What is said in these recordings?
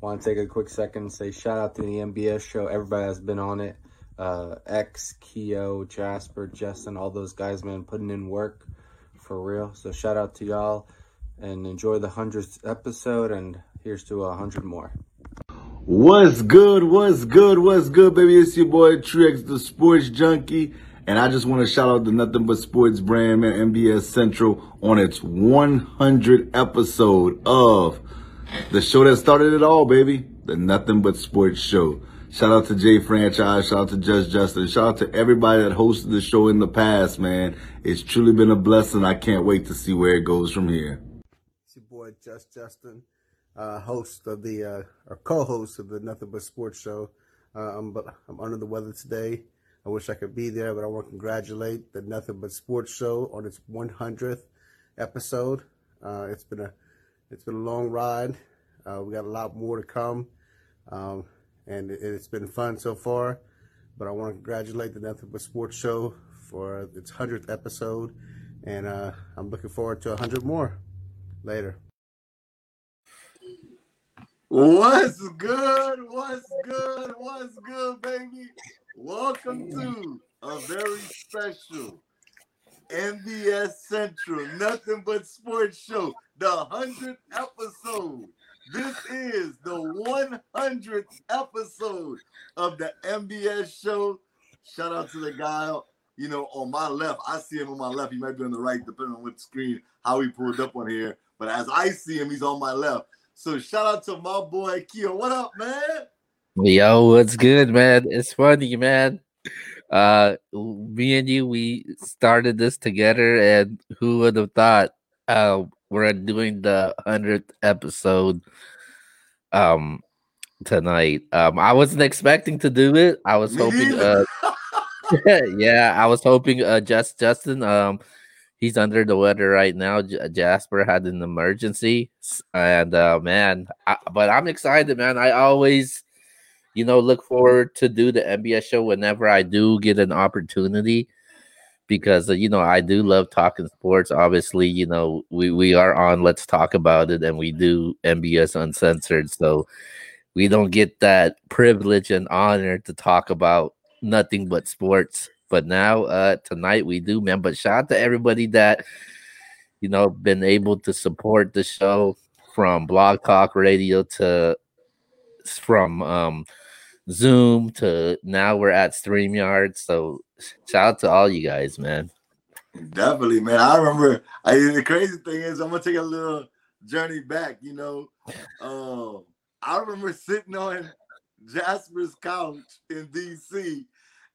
want to take a quick second and say shout out to the NBS show. Everybody that's been on it. Uh, X, Keo, Jasper, Justin, all those guys, man, putting in work for real. So shout out to y'all and enjoy the hundredth episode. And here's to a hundred more. What's good? What's good? What's good, baby? It's your boy Trix, the sports junkie. And I just want to shout out the Nothing But Sports brand, man, NBS Central, on its 100th episode of the show that started it all, baby. The Nothing But Sports Show. Shout out to Jay Franchise. Shout out to Judge Justin. Shout out to everybody that hosted the show in the past, man. It's truly been a blessing. I can't wait to see where it goes from here. It's your boy Just Justin, uh, host of the uh, or co-host of the Nothing But Sports Show. Uh, I'm I'm under the weather today. I wish I could be there, but I want to congratulate the Nothing But Sports Show on its 100th episode. Uh, it's been a it's been a long ride. Uh, we got a lot more to come, um, and it, has been fun so far. But I want to congratulate the Nothing But Sports Show for its 100th episode, and uh, I'm looking forward to 100 more later. What's good? What's good? What's good, baby? Welcome to a very special NBS Central, nothing but sports show, the 100th episode. This is the 100th episode of the NBS show. Shout out to the guy, you know, on my left. I see him on my left. He might be on the right, depending on what screen, how he pulled up on here. But as I see him, he's on my left. So shout out to my boy Keo. What up, man? Yo, what's good, man? It's funny, man. Uh, me and you, we started this together, and who would have thought? Uh, we're doing the hundredth episode, um, tonight. Um, I wasn't expecting to do it. I was hoping, uh, yeah, I was hoping, uh, just Justin, um, he's under the weather right now. J- Jasper had an emergency, and uh, man, I, but I'm excited, man. I always you know, look forward to do the NBS show whenever I do get an opportunity because uh, you know I do love talking sports. Obviously, you know we we are on Let's Talk About It, and we do NBS Uncensored, so we don't get that privilege and honor to talk about nothing but sports. But now, uh, tonight we do, man. But shout out to everybody that you know been able to support the show from Blog Talk Radio to from um Zoom to now we're at StreamYard. So shout out to all you guys, man. Definitely, man. I remember I the crazy thing is I'm gonna take a little journey back, you know. Um, I remember sitting on Jasper's couch in DC,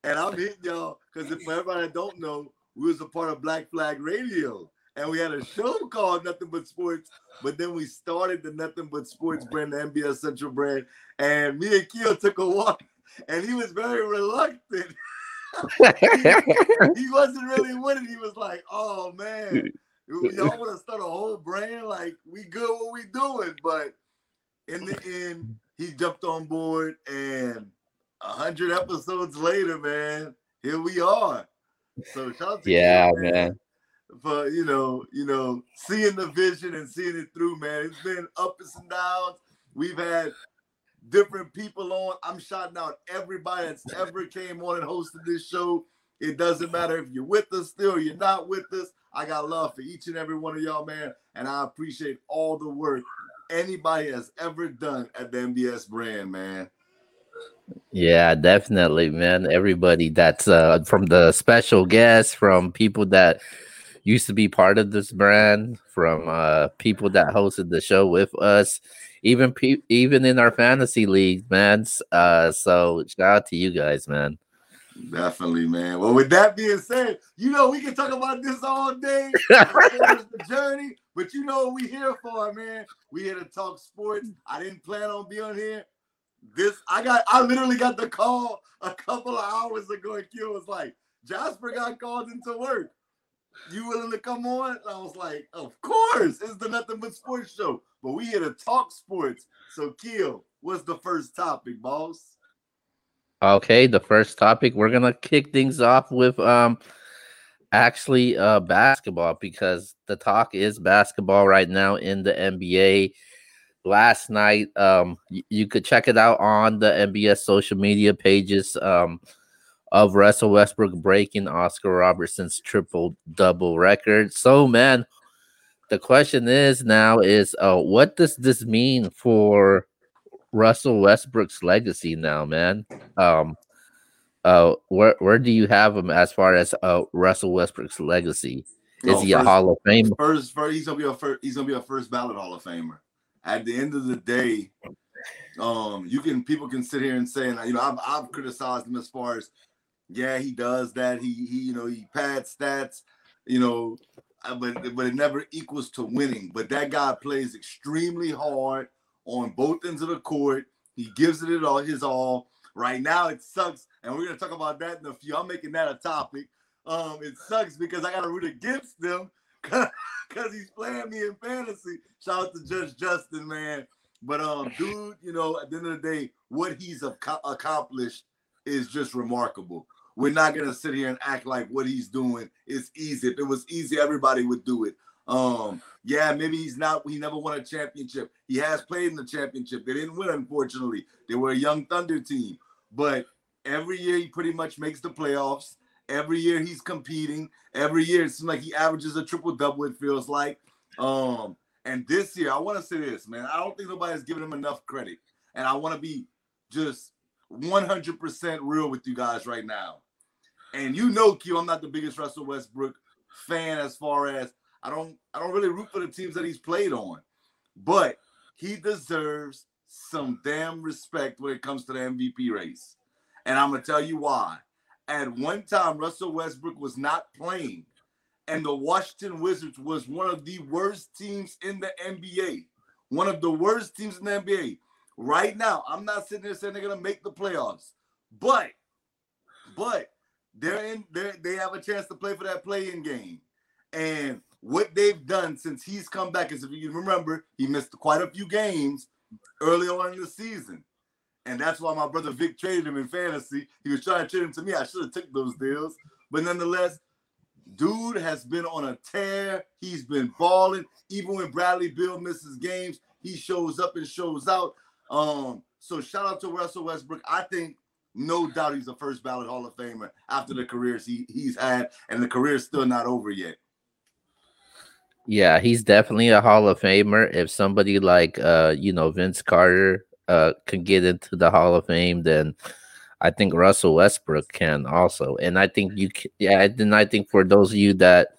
and I'm hitting y'all because for everybody that don't know, we was a part of Blog Talk Radio and we had a show called Nothing But Sports. But then we started the Nothing But Sports brand, the NBS Central brand, and me and Keo took a walk, and he was very reluctant. he, he, wasn't really with it. He was like, "Oh man, y'all want to start a whole brand? Like we good what we doing?" But in the end, he jumped on board, and a hundred episodes later, man, here we are. So shout out to yeah, you, man. man for you know, you know, seeing the vision and seeing it through, man. It's been ups and downs. We've had different people on. I'm shouting out everybody that's ever came on and hosted this show. It doesn't matter if you're with us still, you're not with us. I got love for each and every one of y'all, man, and I appreciate all the work anybody has ever done at the NBS brand, man. Yeah, definitely, man. Everybody that's uh from the special guests, from people that used to be part of this brand from uh, people that hosted the show with us, even pe- even in our fantasy league, man. Uh, so shout out to you guys, man. Definitely, man. Well, with that being said, you know we can talk about this all day. the journey, but you know what we here for, man. We here to talk sports. I didn't plan on being here. This I got. I literally got the call a couple of hours ago, and Q was like, Jasper got called into work you willing to come on? And I was like, of course. It's the Nothing But Sports Show. But we here to talk sports. So, Keo, what's the first topic, boss? Okay, the first topic we're gonna kick things off with um actually uh basketball because the talk is basketball right now in the NBA. last night. Um, you could check it out on the NBS social media pages. Um, of Russell Westbrook breaking Oscar Robertson's triple double record. So, man, the question is now is uh, what does this mean for Russell Westbrook's legacy now, man? Um, uh, where where do you have him as far as uh Russell Westbrook's legacy? Is No, he a Hall of Fame? First, first, he's gonna be a first. He's gonna be a first ballot Hall of Famer. At the end of the day, um, you can people can sit here and say, and you know, I've I've criticized him as far as, yeah, he does that. He he, you know, he pads stats, you know, uh, but but it never equals to winning. But that guy plays extremely hard on both ends of the court. He gives it it all his all. Right now, it sucks, and we're gonna talk about that in a few. I'm making that a topic. Um, it sucks because I gotta root against them because he's playing me in fantasy. Shout out to Judge Justin, man. But um, dude, you know, at the end of the day, what he's ac- accomplished is just remarkable. We're not gonna sit here and act like what he's doing is easy. If it was easy, everybody would do it. Um, yeah, maybe he's not. He never won a championship. He has played in the championship. They didn't win, unfortunately. They were a young Thunder team, but every year he pretty much makes the playoffs. Every year he's competing. Every year it seems like he averages a triple double. It feels like. Um, and this year, I want to say this, man. I don't think nobody's giving him enough credit, and I want to be just 100% real with you guys right now. And you know, Q, I'm not the biggest Russell Westbrook fan as far as I don't I don't really root for the teams that he's played on, but he deserves some damn respect when it comes to the MVP race. And I'm gonna tell you why. At one time, Russell Westbrook was not playing, and the Washington Wizards was one of the worst teams in the NBA. One of the worst teams in the NBA. Right now, I'm not sitting there saying they're gonna make the playoffs, but but they're in they they have a chance to play for that play-in game. And what they've done since he's come back is if you remember, he missed quite a few games early on in the season. And that's why my brother Vic traded him in fantasy. He was trying to trade him to me. I should have took those deals. But nonetheless, dude has been on a tear. He's been balling. Even when Bradley Beal misses games, he shows up and shows out. Um, so shout out to Russell Westbrook. I think no doubt he's a first ballot Hall of Famer after the careers he, he's had, and the career's still not over yet. Yeah, he's definitely a Hall of Famer. If somebody like uh, you know, Vince Carter uh can get into the Hall of Fame, then I think Russell Westbrook can also. And I think you can, yeah, and I think for those of you that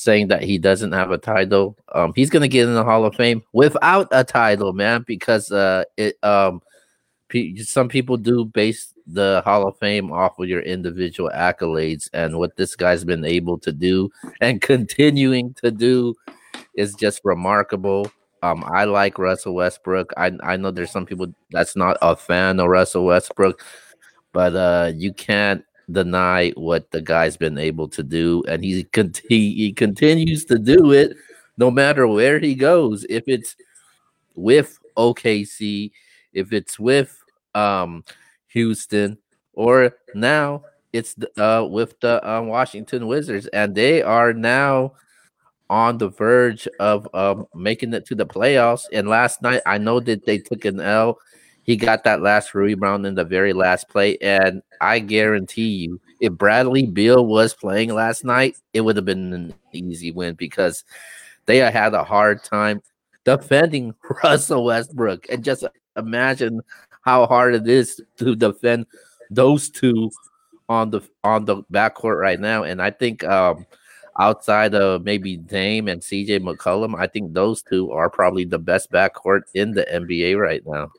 saying that he doesn't have a title, um he's to get in the Hall of Fame without a title, man, because uh it um some people do base the Hall of Fame off of your individual accolades and what this guy's been able to do and continuing to do is just remarkable. Um, I like Russell Westbrook. I I know there's some people that's not a fan of Russell Westbrook, but uh, you can't deny what the guy's been able to do, and he con- he, he continues to do it no matter where he goes. If it's with OKC, if it's with um Houston, or now it's uh with the uh, Washington Wizards, and they are now on the verge of um making it to the playoffs. And last night, I know that they took an L. He got that last rebound in the very last play, and I guarantee you, if Bradley Beal was playing last night, it would have been an easy win because they had a hard time defending Russell Westbrook. And just imagine how hard it is to defend those two on the on the backcourt right now. And I think um outside of maybe Dame and CJ McCollum, I think those two are probably the best backcourt in the NBA right now.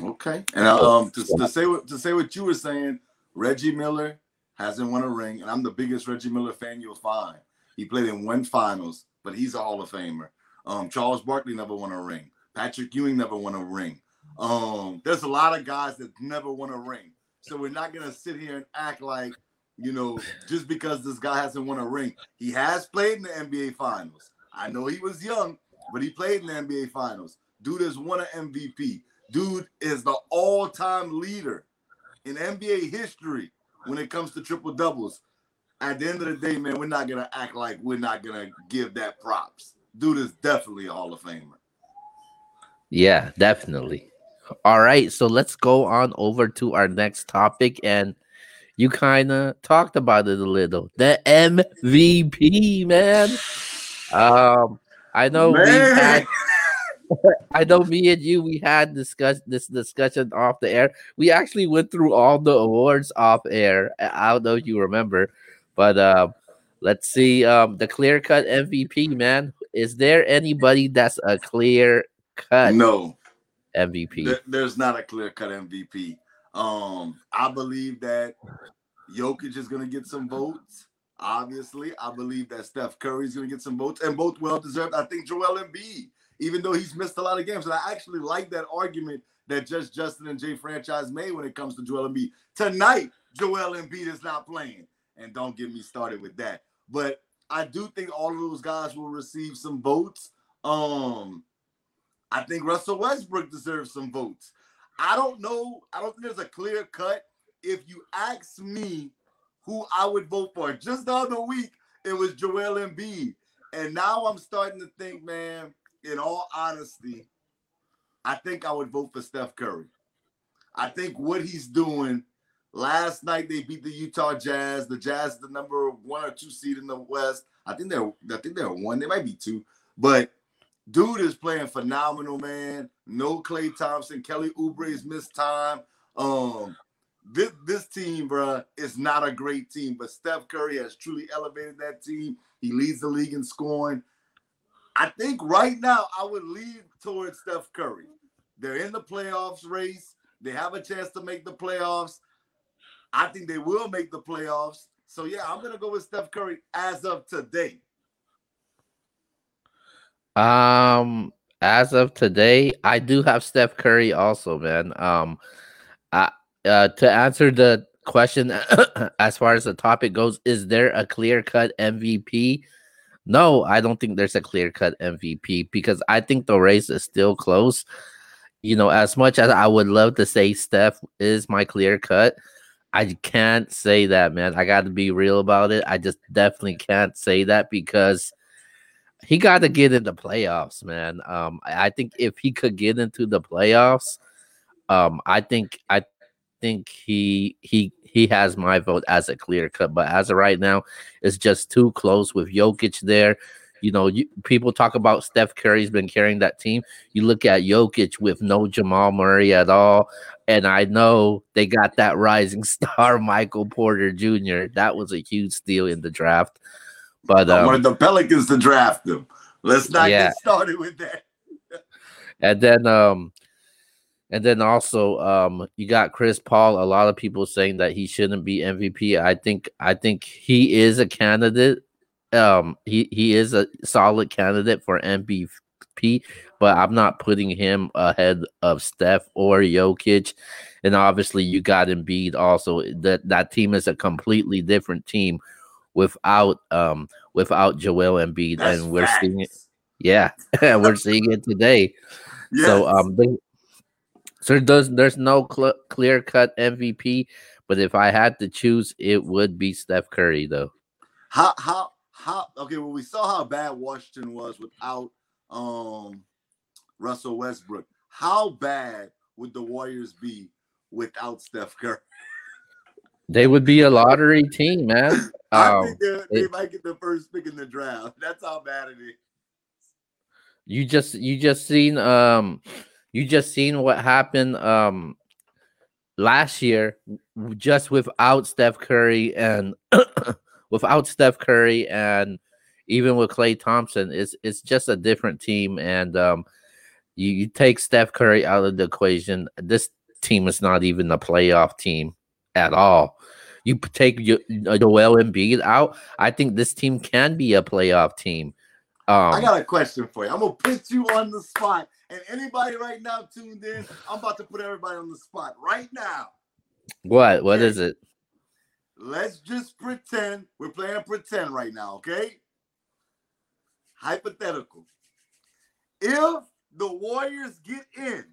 Okay. And um, to, to say what to say what you were saying, Reggie Miller hasn't won a ring, and I'm the biggest Reggie Miller fan you'll find. He played in one finals, but he's a Hall of Famer. Um, Charles Barkley never won a ring. Patrick Ewing never won a ring. Um, there's a lot of guys that never won a ring. So we're not gonna sit here and act like, you know, just because this guy hasn't won a ring. He has played in the NBA finals. I know he was young, but he played in the NBA finals. Dude has won an MVP. Dude is the all-time leader in NBA history when it comes to triple doubles. At the end of the day, man, we're not gonna act like we're not gonna give that props. Dude is definitely a Hall of Famer. Yeah, definitely. All right, so let's go on over to our next topic, and you kind of talked about it a little. The MVP, man. Um, I know we had, I know me and you, we had discuss this discussion off the air. We actually went through all the awards off air. I don't know if you remember, but um, let's see. Um, the clear cut MVP, man. Is there anybody that's a clear cut No, MVP? there- there's not a clear cut MVP. Um, I believe that Jokic is going to get some votes. Obviously, I believe that Steph Curry is going to get some votes, and both well deserved. I think Joel Embiid, even though he's missed a lot of games, and I actually like that argument that just Justin and Jay franchise made when it comes to Joel Embiid. Tonight, Joel Embiid is not playing, and don't get me started with that. But I do think all of those guys will receive some votes. Um, I think Russell Westbrook deserves some votes. I don't know. I don't think there's a clear cut. If you ask me who I would vote for, just the other week it was Joel Embiid, and now I'm starting to think, man. In all honesty, I think I would vote for Steph Curry. I think what he's doing. Last night they beat the Utah Jazz. The Jazz, is the number one or two seed in the West. I think they're. I think they're one. They might be two, but dude is playing phenomenal, man. No Klay Thompson, Kelly Oubre's missed time. Um, this this team, bruh, is not a great team, but Steph Curry has truly elevated that team. He leads the league in scoring. I think right now I would lean towards Steph Curry. They're in the playoffs race. They have a chance to make the playoffs. I think they will make the playoffs. So yeah, I'm gonna go with Steph Curry as of today. Um, as of today, I do have Steph Curry also, man. Um, I uh to answer the question as far as the topic goes, is there a clear cut MVP? No, I don't think there's a clear cut MVP because I think the race is still close. You know, as much as I would love to say Steph is my clear cut, I can't say that, man. I got to be real about it. I just definitely can't say that because he got to get in the playoffs, man. Um, I think if he could get into the playoffs, um, I think I think he he he has my vote as a clear cut. But as of right now, it's just too close with Jokic there. You know, you, people talk about Steph Curry's been carrying that team. You look at Jokic with no Jamal Murray at all, and I know they got that rising star Michael Porter Jr. That was a huge steal in the draft. But I um, wanted the Pelicans to draft him. Let's not Yeah. get started with that. and then um and then also um you got Chris Paul a lot of people saying that he shouldn't be MVP I think I think he is a candidate um he he is a solid candidate for MVP but I'm not putting him ahead of Steph or Jokic. And obviously you got Embiid also. That that team is a completely different team without um without Joel Embiid That's and we're seeing it yeah we're seeing it today. Yes. so um, they, so there's there's no cl- clear cut MVP, but if I had to choose, it would be Steph Curry though. how how how okay well we saw how bad Washington was without um Russell Westbrook. How bad would the Warriors be without Steph Curry? They would be a lottery team, man. I Um, think they're- they it- might get the first pick in the draft. That's how bad it is. you just you just seen um you just seen what happened um last year just without Steph Curry and without Steph Curry and even with Klay Thompson it's it's just a different team and um you, you take Steph Curry out of the equation this team is not even a playoff team at all. You take Jo- Joel Embiid out I think this team can be a playoff team. Um I got a question for you. I'm gonna put you on the spot, and anybody right now tuned in, I'm about to put everybody on the spot right now. what what Okay. is it Let's just pretend we're playing pretend right now, okay? Hypothetical. If the Warriors get in,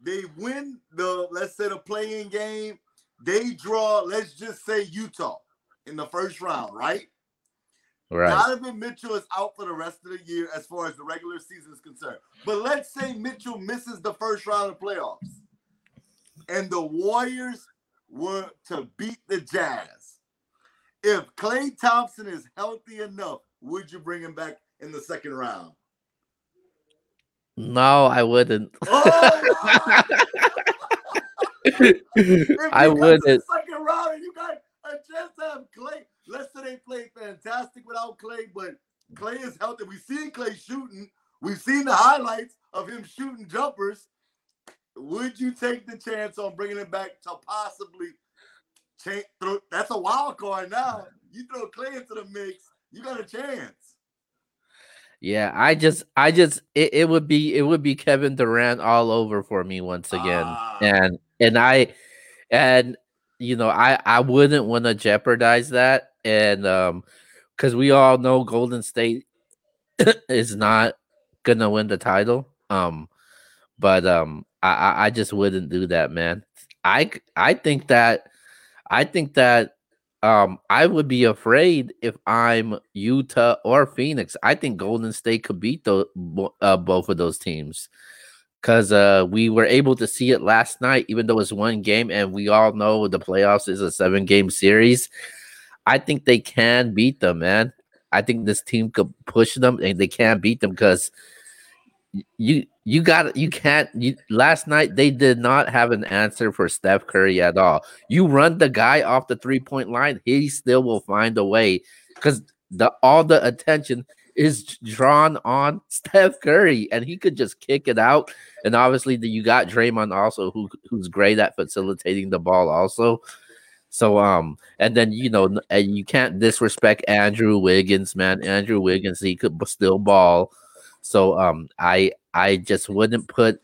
they win the let's say the play-in game, they draw, let's just say Utah in the first round, right? Right. Donovan Mitchell is out for the rest of the year as far as the regular season is concerned. But let's say Mitchell misses the first round of playoffs and the Warriors were to beat the Jazz. If Klay Thompson is healthy enough, would you bring him back in the second round? No, I wouldn't. Oh, I you got the wouldn't. Second round, and you got a chance to have Klay. Let's say they played fantastic without Klay, but Klay is healthy. We've seen Klay shooting. We've seen the highlights of him shooting jumpers. Would you take the chance on bringing him back to possibly change? Throw, that's a wild card now. You throw Klay into the mix, you got a chance. Yeah, I just, I just, it, it would be, it would be Kevin Durant all over for me once again, Ah. and and I, and you know, I I wouldn't want to jeopardize that, and um, because we all know Golden State is not gonna win the title, um, but um, I I, just wouldn't do that, man. I I think that, I think that um, I would be afraid if I'm Utah or Phoenix. I think Golden State could beat the, uh, both of those teams because uh, we were able to see it last night, even though it's one game, and we all know the playoffs is a seven game series. I think they can beat them, man. I think this team could push them, and they can't beat them because you you got you can't you last night they did not have an answer for Steph Curry at all. You run the guy off the three point line, he still will find a way because the all the attention is drawn on Steph Curry and he could just kick it out. And obviously the, you got Draymond also who who's great at facilitating the ball also. So um and then you know and you can't disrespect Andrew Wiggins, man. Andrew Wiggins he could still ball. So um I I just wouldn't put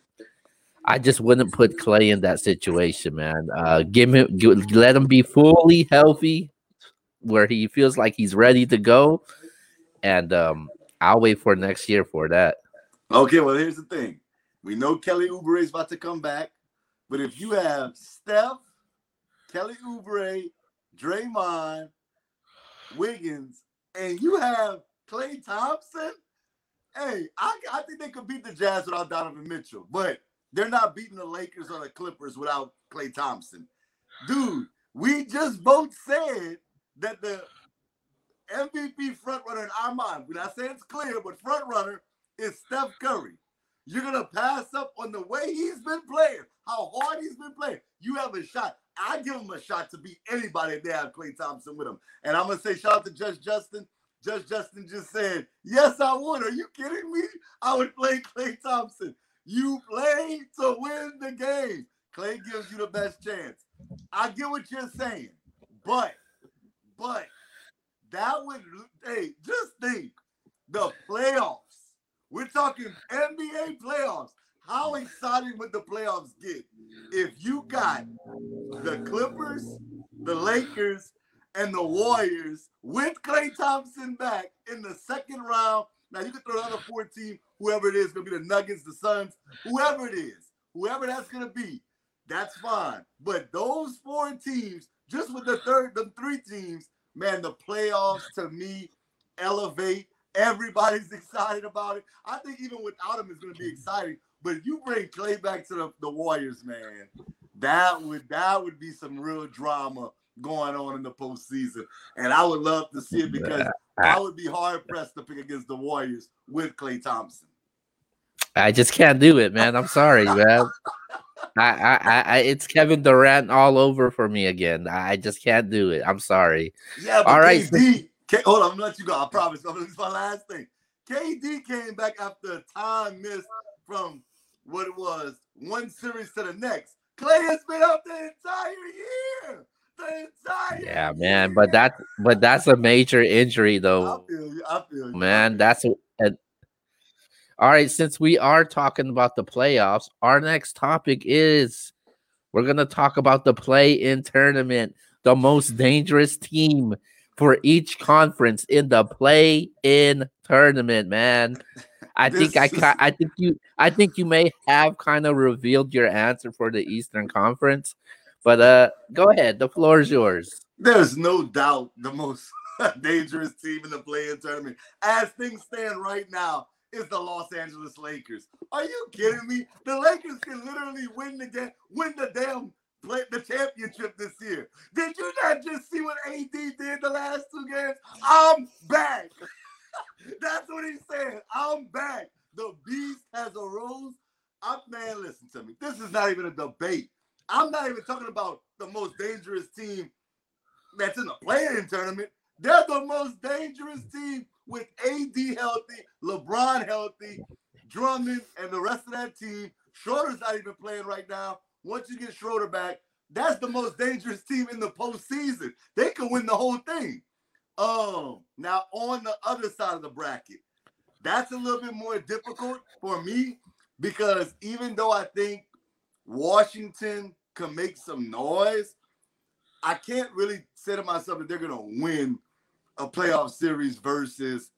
I just wouldn't put Klay in that situation, man. Uh give him give, let him be fully healthy where he feels like he's ready to go and um I'll wait for next year for that. Okay, well, here's the thing. We know Kelly Oubre is about to come back, but if you have Steph, Kelly Oubre, Draymond, Wiggins, and you have Klay Thompson, hey, I, I think they could beat the Jazz without Donovan Mitchell, but they're not beating the Lakers or the Clippers without Klay Thompson. Dude, we just both said that the MVP frontrunner in our mind, we're not saying it's clear, but frontrunner is Steph Curry. You're gonna pass up on the way he's been playing, how hard he's been playing. You have a shot. I give him a shot to beat anybody if they have Klay Thompson with him. And I'm gonna say shout out to Judge Justin. Judge Justin just said, Yes, I would. Are you kidding me? I would play Klay Thompson. You play to win the game. Klay gives you the best chance. I get what you're saying, but but that would hey, just think the playoffs. We're talking NBA playoffs. How exciting would the playoffs get if you got the Clippers, the Lakers, and the Warriors with Klay Thompson back in the second round? Now you can throw the other four team, whoever it is, gonna be the Nuggets, the Suns, whoever it is, whoever that's gonna be, that's fine. But those four teams, just with the third, the three teams, man, the playoffs to me elevate. Everybody's excited about it. I think even without him, it's to be exciting. But if you bring Klay back to the, the Warriors, man, that would that would be some real drama going on in the postseason. And I would love to see it because I would be hard pressed to pick against the Warriors with Klay Thompson. I just can't do it, man. I'm sorry, man. I, I, I, it's Kevin Durant all over for me again. I just can't do it. I'm sorry. Yeah, but All right, KD, K- hold on, I'm gonna let you go. I promise. This is my last thing. KD came back after a time missed from what it was one series to the next. Klay has been out the entire year. The entire Yeah, man. But that, but that's a major injury, though. I feel you. I feel you. man. That's a, a- all right. Since we are talking about the playoffs, our next topic is we're gonna talk about the play-in tournament, the most dangerous team for each conference in the play-in tournament, man. I think I is- I think you I think you may have kind of revealed your answer for the Eastern Conference, but uh, go ahead. The floor is yours. There's no doubt the most dangerous team in the play-in tournament, as things stand right now, is the Los Angeles Lakers. Are you kidding me? The Lakers can literally win the game, win the damn play the championship this year. Did you not just see what AD did the last two games? I'm back. That's what he's saying. I'm back. The beast has arose. I'm man, listen to me. This is not even a debate. I'm not even talking about the most dangerous team that's in the play-in tournament. They're the most dangerous team with AD healthy, LeBron healthy, Drummond, and the rest of that team. Schroeder's not even playing right now. Once you get Schroeder back, that's the most dangerous team in the postseason. They can win the whole thing. Um, now on the other side of the bracket, that's a little bit more difficult for me because even though I think Washington can make some noise, I can't really say to myself that they're gonna win a playoff series versus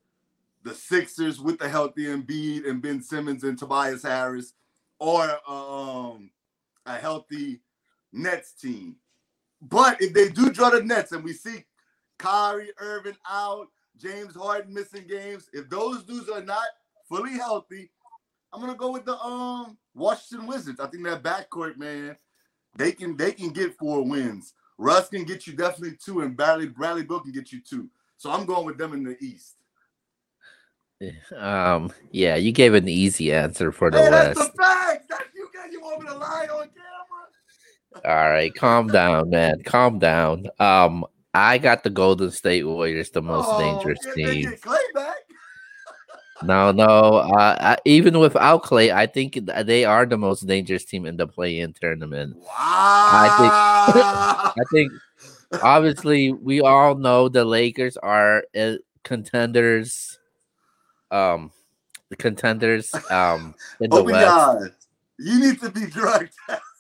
the Sixers with the healthy Embiid and Ben Simmons and Tobias Harris, or um, a healthy Nets team. But if they do draw the Nets and we see Kyrie Irving out, James Harden missing games, if those dudes are not fully healthy, I'm gonna go with the um Washington Wizards. I think that backcourt, man, they can they can get four wins. Russ can get you definitely two, and Bradley Bradley Beal can get you two. So I'm going with them in the East. Um, yeah, you gave an easy answer for the Hey, that's West. the fact. That's you got. You want me to lie on camera? All right, calm down, man. Calm down. Um, I got the Golden State Warriors, the most Oh, dangerous team. Get Klay back. No, no. Uh, I, even without Klay, I think they are the most dangerous team in the play-in tournament. Wow. I think I think. obviously we all know the Lakers are uh, contenders. Um, the contenders. Um, in the oh my West. God. You need to be drug tested.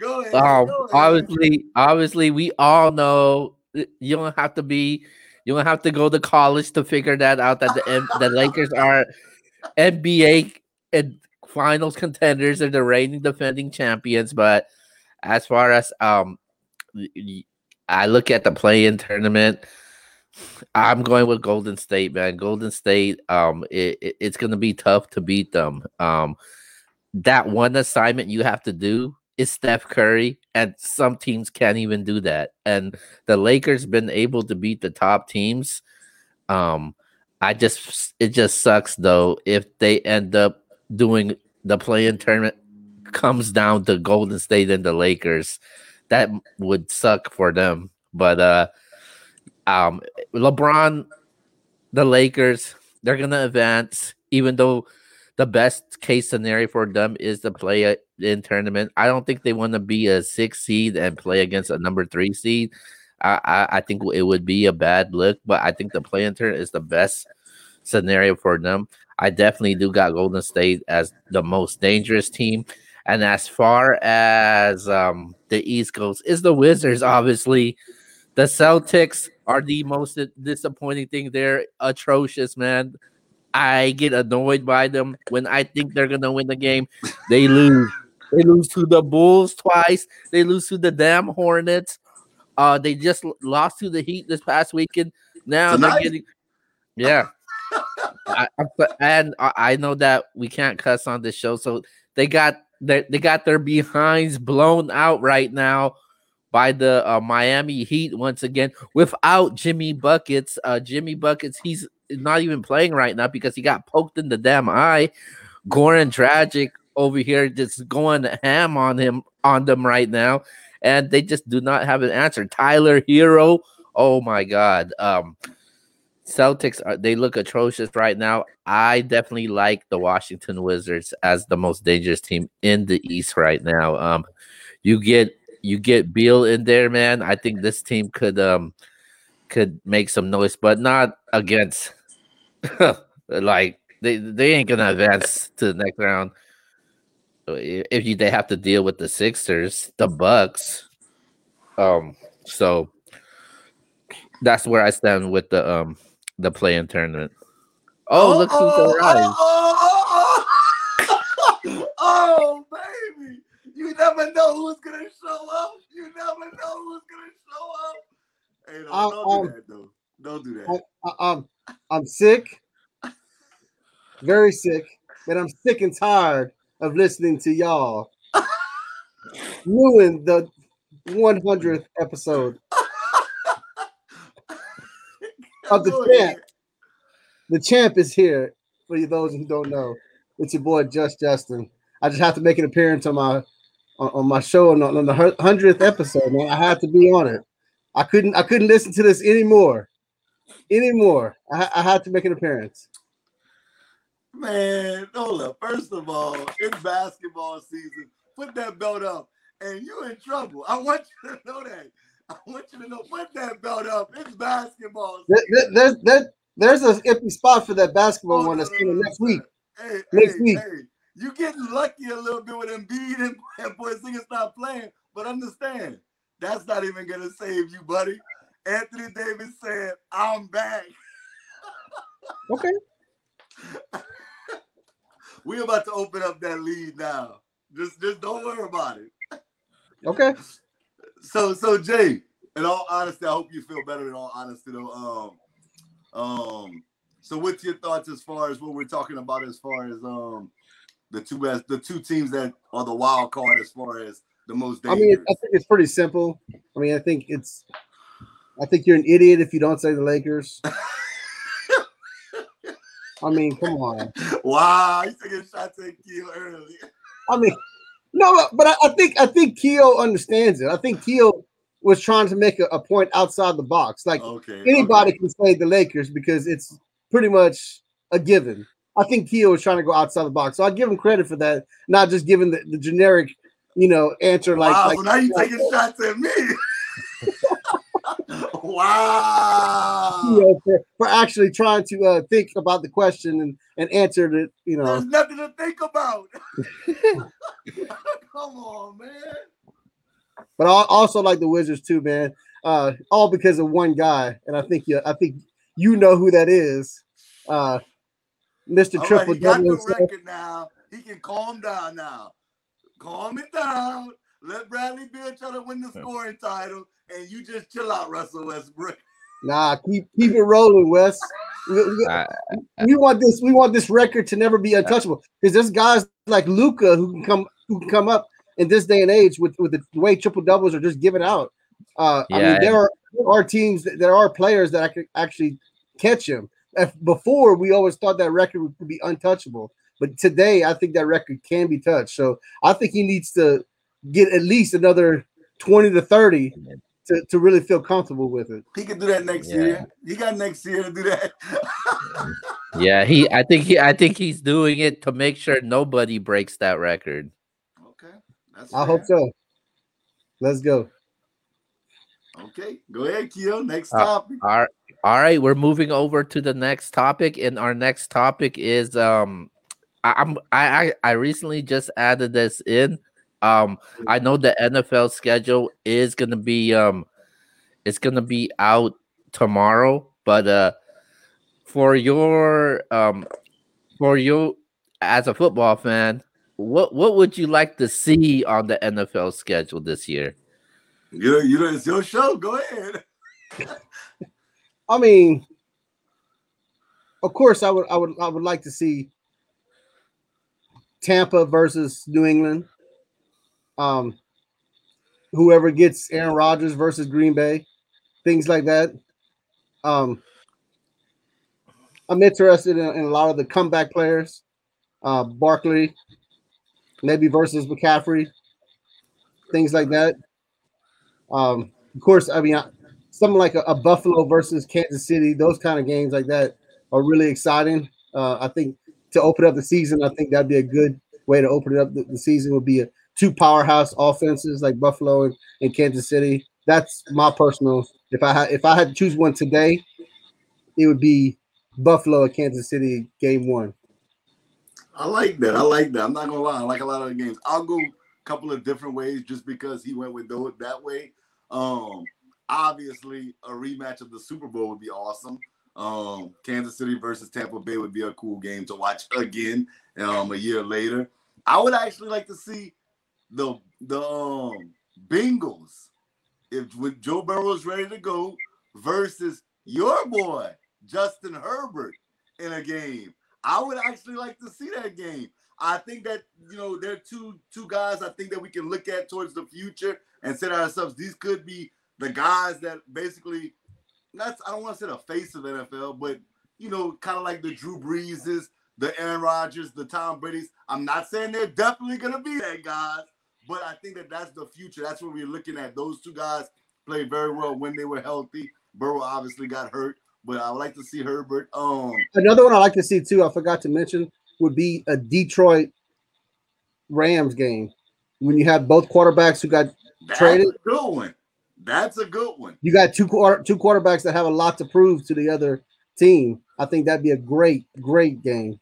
go ahead. Um, go ahead. obviously, obviously, we all know you don't have to be, you don't have to go to college to figure that out. That the M- the Lakers are NBA and Finals contenders and the reigning defending champions. But as far as um, I look at the play-in tournament. I'm going with Golden State, man. Golden State, um, it, it- it's going to be tough to beat them. Um, that one assignment you have to do is Steph Curry, and some teams can't even do that. And the Lakers been able to beat the top teams. Um, I just it just sucks though if they end up doing the play-in tournament comes down to Golden State and the Lakers. That would suck for them. But uh um LeBron, the Lakers, they're gonna advance, even though the best case scenario for them is to play in tournament. I don't think they want to be a six seed and play against a number three seed. I, I, I think it would be a bad look, but I think the play in tournament is the best scenario for them. I definitely do got Golden State as the most dangerous team. And as far as um, the East Coast is the Wizards, obviously. The Celtics are the most disappointing thing. They're atrocious, man. I get annoyed by them when I think they're gonna win the game. They lose. They lose to the Bulls twice. They lose to the damn Hornets. Uh, they just lost to the Heat this past weekend. Now Tonight? they're getting, yeah. I, I- and I, know that we can't cuss on this show, so they got their they got their behinds blown out right now by the uh, Miami Heat once again without Jimmy Buckets. Uh, Jimmy Buckets, he's not even playing right now because he got poked in the damn eye. Goran Dragic over here just going ham on him on them right now, and they just do not have an answer. Tyler Herro, oh my god. Um, Celtics are they look atrocious right now. I definitely like the Washington Wizards as the most dangerous team in the East right now. Um, you get you get Beal in there, man. I think this team could um could make some noise, but not against like they they ain't gonna advance to the next round. If you they have to deal with the Sixers, the Bucks, um, so that's where I stand with the um the play-in tournament. Oh, look who's oh, arrived! Oh, oh, oh, oh, baby. You never know who's gonna show up. You never know who's gonna show up. Hey, no, I'm- don't do I'm- that though. Don't do I, that. I, I'm sick, very sick, and I'm sick and tired of listening to y'all ruin the 100th episode of the champ. The champ is here. For you those who don't know, it's your boy Just Justin. I just have to make an appearance on my on, on my show on, on the hundredth episode, man. I had to be on it. I couldn't I couldn't listen to this anymore, anymore. I, I had to make an appearance. Man, hold up. First of all, it's basketball season. Put that belt up, and you in trouble. I want you to know that. I want you to know. Put that belt up. It's basketball. There, there, there's there, there's an empty spot for that basketball Oh, one that's coming next week. Hey, Next hey, week. hey. You getting lucky a little bit with Embiid and, and Porzingis not playing, but understand that's not even gonna save you, buddy. Anthony Davis said, "I'm back." Okay. We're about to open up that lead now. Just, just don't worry about it. Okay. So, so Jay, in all honesty, I hope you feel better. In all honesty, though, um, um, so what's your thoughts as far as what we're talking about as far as um the two best, the two teams that are the wild card as far as the most I mean, I think it's pretty simple. I mean, I think it's. I think you're an idiot if you don't say the Lakers. I mean, come on. wow, you taking shots at Keo early. I mean, no, but I, I think I think Keo understands it. I think Keo was trying to make a, a point outside the box. Like Okay, anybody okay. can say the Lakers because it's pretty much a given. I think Keo was trying to go outside the box, so I give him credit for that, not just giving the, the generic, you know, answer like. wow, like so now you taking shots at me. wow. Keo for, for actually trying to uh, think about the question and, and answer it. You know, There's nothing to think about. Come on, man. but I also like the Wizards too, man. Uh, all because of one guy, and I think you, I think you know who that is, uh, Mister All right, Triple he got the record now. He can calm down now. Calm it down. Let Bradley Beal try to win the scoring title, and you just chill out, Russell Westbrook. Nah, keep keep it rolling, Wes. We, we- we want this. We want this record to never be untouchable because there's guys like Luka who can come who can come up in this day and age with with the way triple doubles are just given out. Uh, I mean, there are there are teams, that- there are players that I could actually catch him. If before, we always thought that record would be untouchable, but today I think that record can be touched. So I think he needs to get at least another twenty to thirty to, to really feel comfortable with it. He can do that next Yeah. year. He got next year to do that. yeah, he. I think he. I think he's doing it to make sure nobody breaks that record. okay. That's I hope so. Let's go. Okay. Go ahead, Keo. Next Uh, topic. All right, all right, we're moving over to the next topic, and our next topic is um, I, I'm I, I I recently just added this in. Um, I know the NFL schedule is gonna be um, it's gonna be out tomorrow, but uh, for your um, for you as a football fan, what what would you like to see on the NFL schedule this year? You, you, it's your show. Go ahead. I mean, of course, I would, I would, I would like to see Tampa versus New England. Um, whoever gets Aaron Rodgers versus Green Bay, things like that. Um, I'm interested in, in a lot of the comeback players. Uh, Barkley, maybe versus McCaffrey, things like that. Um, of course, I mean, something like a, a Buffalo versus Kansas City, those kind of games like that are really exciting. Uh, I think to open up the season, I think that'd be a good way to open it up. The, the season would be a two powerhouse offenses like Buffalo and, and Kansas City. That's my personal. If I had if I had to choose one today, it would be Buffalo and Kansas City game one. I like that. I like that. I'm not gonna lie. I like a lot of the games. I'll go a couple of different ways just because he went with those that way. Um, obviously, a rematch of the Super Bowl would be awesome. Um, Kansas City versus Tampa Bay would be a cool game to watch again. Um, a year later, I would actually like to see the the um, Bengals if with Joe Burrow is ready to go versus your boy Justin Herbert in a game. I would actually like to see that game. I think that you know they're two two guys. I think that we can look at towards the future and say to ourselves, these could be the guys that basically. That's I don't want to say the face of the NFL, but you know, kind of like the Drew Breeses, the Aaron Rodgers, the Tom Brady's. I'm not saying they're definitely gonna be that guys, but I think that that's the future. That's what we're looking at. Those two guys played very well when they were healthy. Burrow obviously got hurt, but I would like to see Herbert. Um, Another one I like to see too. I forgot to mention would be a Detroit Rams game when you have both quarterbacks who got that's Traded? a good one. That's a good one. you got two quarter two quarterbacks that have a lot to prove to the other team. I think that'd be a great great game.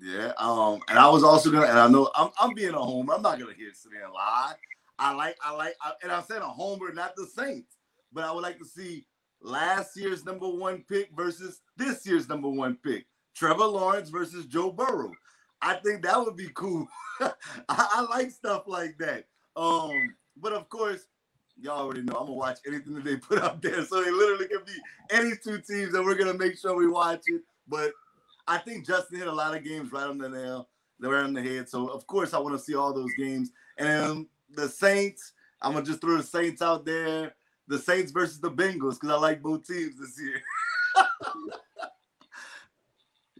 Yeah. Um, and I was also gonna, and I know I'm, I'm being a homer. I'm not gonna hear sit there and lie. I like, I like, I, and I said a homer, not the Saints, but I would like to see last year's number one pick versus this year's number one pick. Trevor Lawrence versus Joe Burrow. I think that would be cool. I, I like stuff like that. Um, but of course, y'all already know I'm gonna watch anything that they put up there. So it literally can be any two teams, and we're gonna make sure we watch it. But I think Justin hit a lot of games right on the nail, right on the head. So of course I want to see all those games. And the Saints, I'm gonna just throw the Saints out there. The Saints versus the Bengals because I like both teams this year.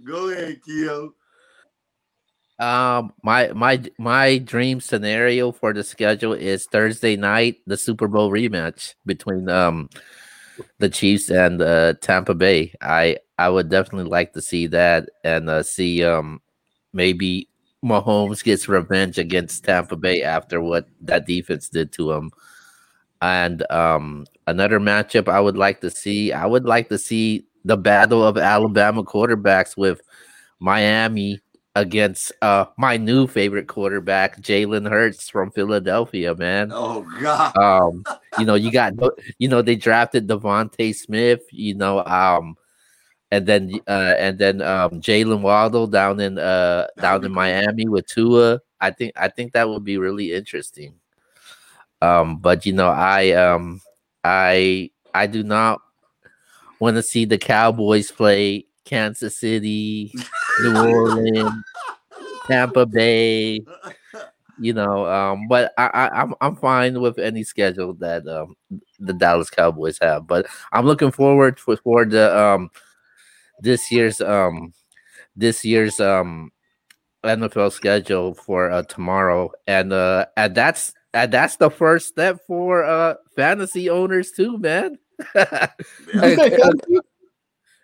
Go ahead, Keo. Um, my my my dream scenario for the schedule is Thursday night, the Super Bowl rematch between um the Chiefs and uh, Tampa Bay. I I would definitely like to see that and uh, see um maybe Mahomes gets revenge against Tampa Bay after what that defense did to him. And um another matchup I would like to see, I would like to see the battle of Alabama quarterbacks with Miami against uh my new favorite quarterback, Jalen Hurts from Philadelphia, man. Oh God. Um, you know, you got you know, they drafted DeVonta Smith, you know, um, and then uh and then um Jaylen Waddle down in uh down in Miami with Tua. I think I think that would be really interesting. Um, but you know, I um I I do not want to see the Cowboys play Kansas City, New Orleans, Tampa Bay, you know. Um, but I, I I'm I'm fine with any schedule that um the Dallas Cowboys have. But I'm looking forward for, for the um this year's um this year's um NFL schedule for uh, tomorrow, and uh and that's and that's the first step for uh fantasy owners too, man.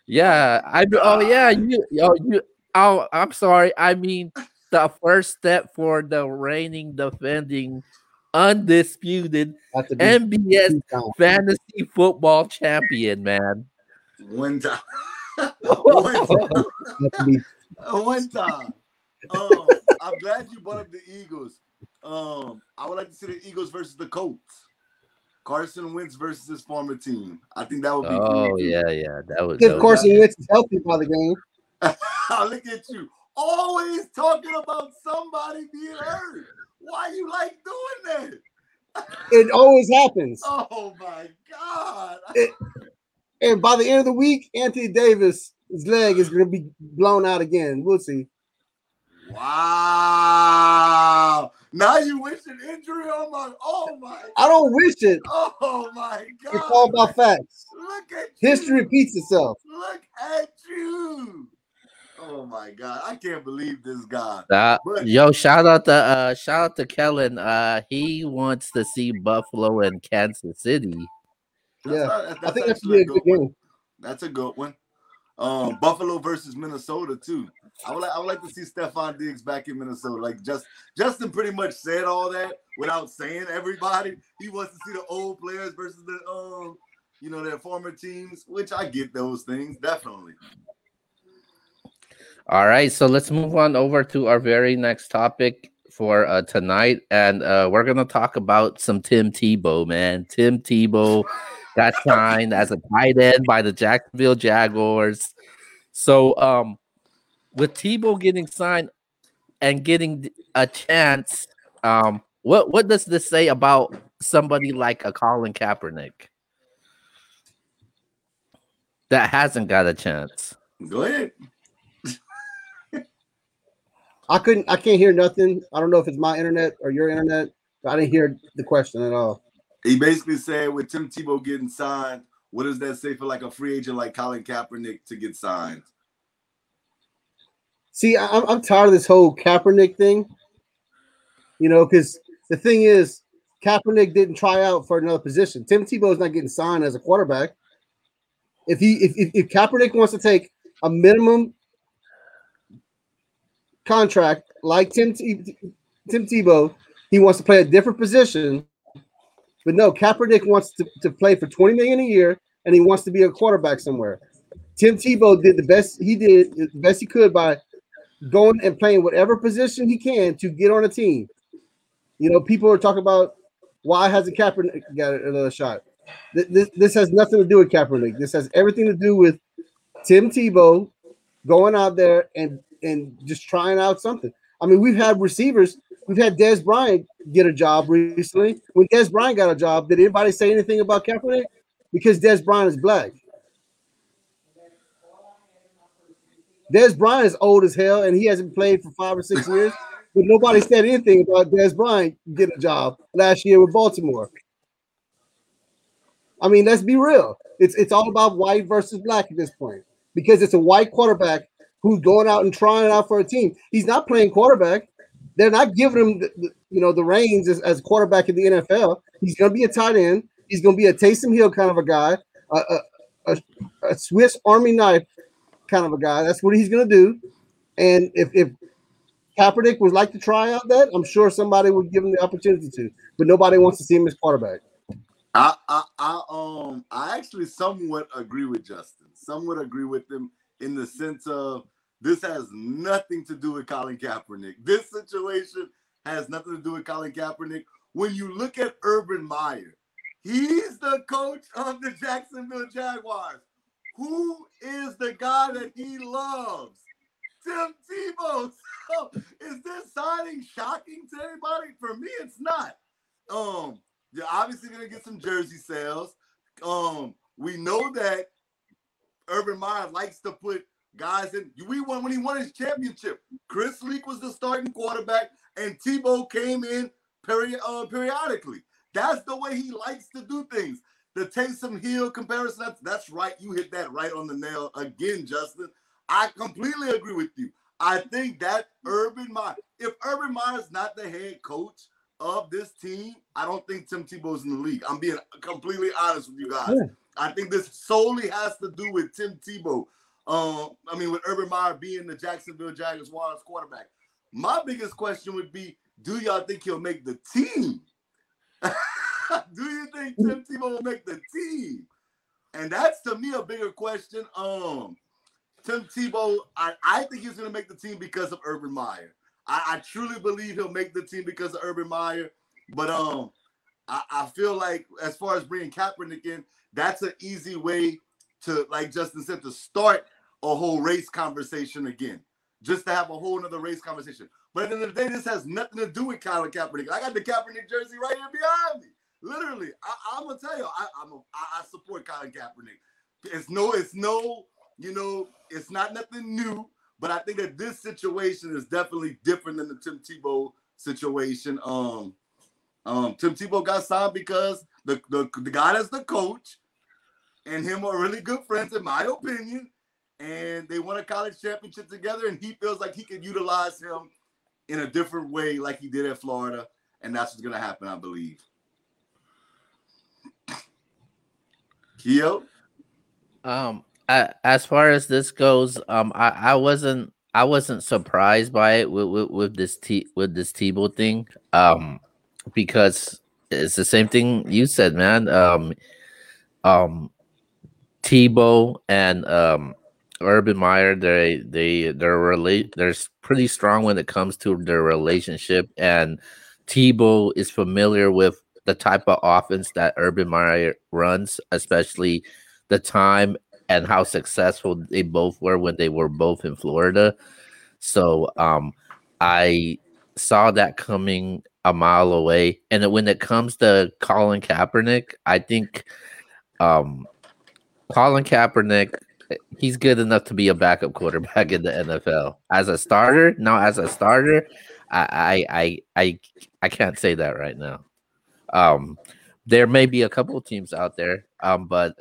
Yeah, I oh yeah, you oh you oh I'm sorry. I mean the first step for the reigning defending undisputed That's a big- NBS fantasy football champion, man. One time. One time. That's a big- One time. Um, I'm glad you brought up the Eagles. Um, I would like to see the Eagles versus the Colts. Carson Wentz versus his former team. I think that would be. Oh cool, yeah, yeah. That was If that was- Carson Wentz is healthy by the game. I look at you. Always talking about somebody being hurt. Why you like doing that? It always happens. Oh my God. And by the end of the week, Anthony Davis, leg is going to be blown out again. We'll see. Wow. Now you wish an injury on my oh my I don't wish it. oh my god. It's all about facts. Look at you. History repeats itself. Look at you. Oh my god. I can't believe this guy. Uh, But- yo, shout out to uh shout out to Kellen. Uh he wants to see Buffalo and Kansas City. That's Yeah. not- I think that's a good one. game. That's a good one. Um, Buffalo versus Minnesota too. I would like I would like to see Stefon Diggs back in Minnesota. Like just Justin pretty much said all that without saying everybody. He wants to see the old players versus the um, you know, their former teams, which I get those things definitely. All right, so let's move on over to our very next topic for uh, tonight, and uh, we're gonna talk about some Tim Tebow, man. Tim Tebow got signed as a tight end by the Jacksonville Jaguars. So, um, with Tebow getting signed and getting a chance, um, what what does this say about somebody like a Colin Kaepernick? that hasn't got a chance. Go ahead. I couldn't. I can't hear nothing. I don't know if it's my internet or your internet. But I didn't hear the question at all. He basically said with Tim Tebow getting signed, what does that say for like a free agent like Colin Kaepernick to get signed? See, I'm, I'm tired of this whole Kaepernick thing. You know, because the thing is, Kaepernick didn't try out for another position. Tim Tebow is not getting signed as a quarterback. If he if, if, if Kaepernick wants to take a minimum contract like Tim Tim Tebow, he wants to play a different position. But no, Kaepernick wants to, to play for 20 million a year and he wants to be a quarterback somewhere. Tim Tebow did the best he did the best he could by going and playing whatever position he can to get on a team. You know, people are talking about why hasn't Kaepernick got another shot? This, this has nothing to do with Kaepernick. This has everything to do with Tim Tebow going out there and and just trying out something. I mean, we've had receivers. We've had Dez Bryant get a job recently. When Dez Bryant got a job, did anybody say anything about Kaepernick? Because Dez Bryant is black. Dez Bryant is old as hell, and he hasn't played for five or six years. But nobody said anything about Dez Bryant getting a job last year with Baltimore. I mean, let's be real. It's it's all about white versus black at this point because it's a white quarterback who's going out and trying it out for a team. He's not playing quarterback. They're not giving him, the, you know, the reins as, as quarterback in the NFL. He's going to be a tight end. He's going to be a Taysom Hill kind of a guy, a, a, a, a Swiss Army knife kind of a guy. That's what he's going to do. And if if Kaepernick would like to try out that, I'm sure somebody would give him the opportunity to. But nobody wants to see him as quarterback. I, I, I, um, I actually somewhat agree with Justin. Somewhat agree with him in the sense of this has nothing to do with Colin Kaepernick. This situation has nothing to do with Colin Kaepernick. When you look at Urban Meyer, he's the coach of the Jacksonville Jaguars. Who is the guy that he loves? Tim Tebow. So is this signing shocking to anybody? For me, it's not. Um, you're obviously gonna get some jersey sales. Um, we know that Urban Meyer likes to put guys in. We won when he won his championship. Chris Leak was the starting quarterback, and Tebow came in peri- uh, periodically. That's the way he likes to do things. The Taysom Hill comparison, that's, that's right. You hit that right on the nail again, Justin. I completely agree with you. I think that Urban Meyer, if Urban Meyer's not the head coach of this team, I don't think Tim Tebow's in the league. I'm being completely honest with you guys. Yeah. I think this solely has to do with Tim Tebow. Um, I mean, with Urban Meyer being the Jacksonville Jaguars quarterback. My biggest question would be: Do y'all think he'll make the team? do you think Tim Tebow will make the team? And that's to me a bigger question. Um, Tim Tebow, I, I think he's going to make the team because of Urban Meyer. I, I truly believe he'll make the team because of Urban Meyer. But um, I, I feel like as far as bringing Kaepernick in, that's an easy way to, like Justin said, to start a whole race conversation again, just to have a whole another race conversation. But at the end of the day, this has nothing to do with Colin Kaepernick. I got the Kaepernick jersey right here behind me. Literally, I, I'm gonna tell you, I, I'm a, I, I support Colin Kaepernick. It's no, it's no, you know, it's not nothing new. But I think that this situation is definitely different than the Tim Tebow situation. Um, um, Tim Tebow got signed because the, the the guy that's the coach and him are really good friends, in my opinion. And they won a college championship together, and he feels like he could utilize him in a different way, like he did at Florida. And that's what's gonna happen, I believe. Keo? Um, a- as far as this goes, um, I, I wasn't I wasn't surprised by it with with, with this T with this Tebow thing. Um, because it's the same thing you said, man. Um, um, Tebow and um Urban Meyer, they they they're relate they're pretty strong when it comes to their relationship, and Tebow is familiar with the type of offense that Urban Meyer runs, especially the time and how successful they both were when they were both in Florida. So um I saw that coming a mile away. And when it comes to Colin Kaepernick, I think um Colin Kaepernick, he's good enough to be a backup quarterback in the NFL. As a starter, now as a starter, I I I I, I can't say that right now. Um, there may be a couple teams out there, um, but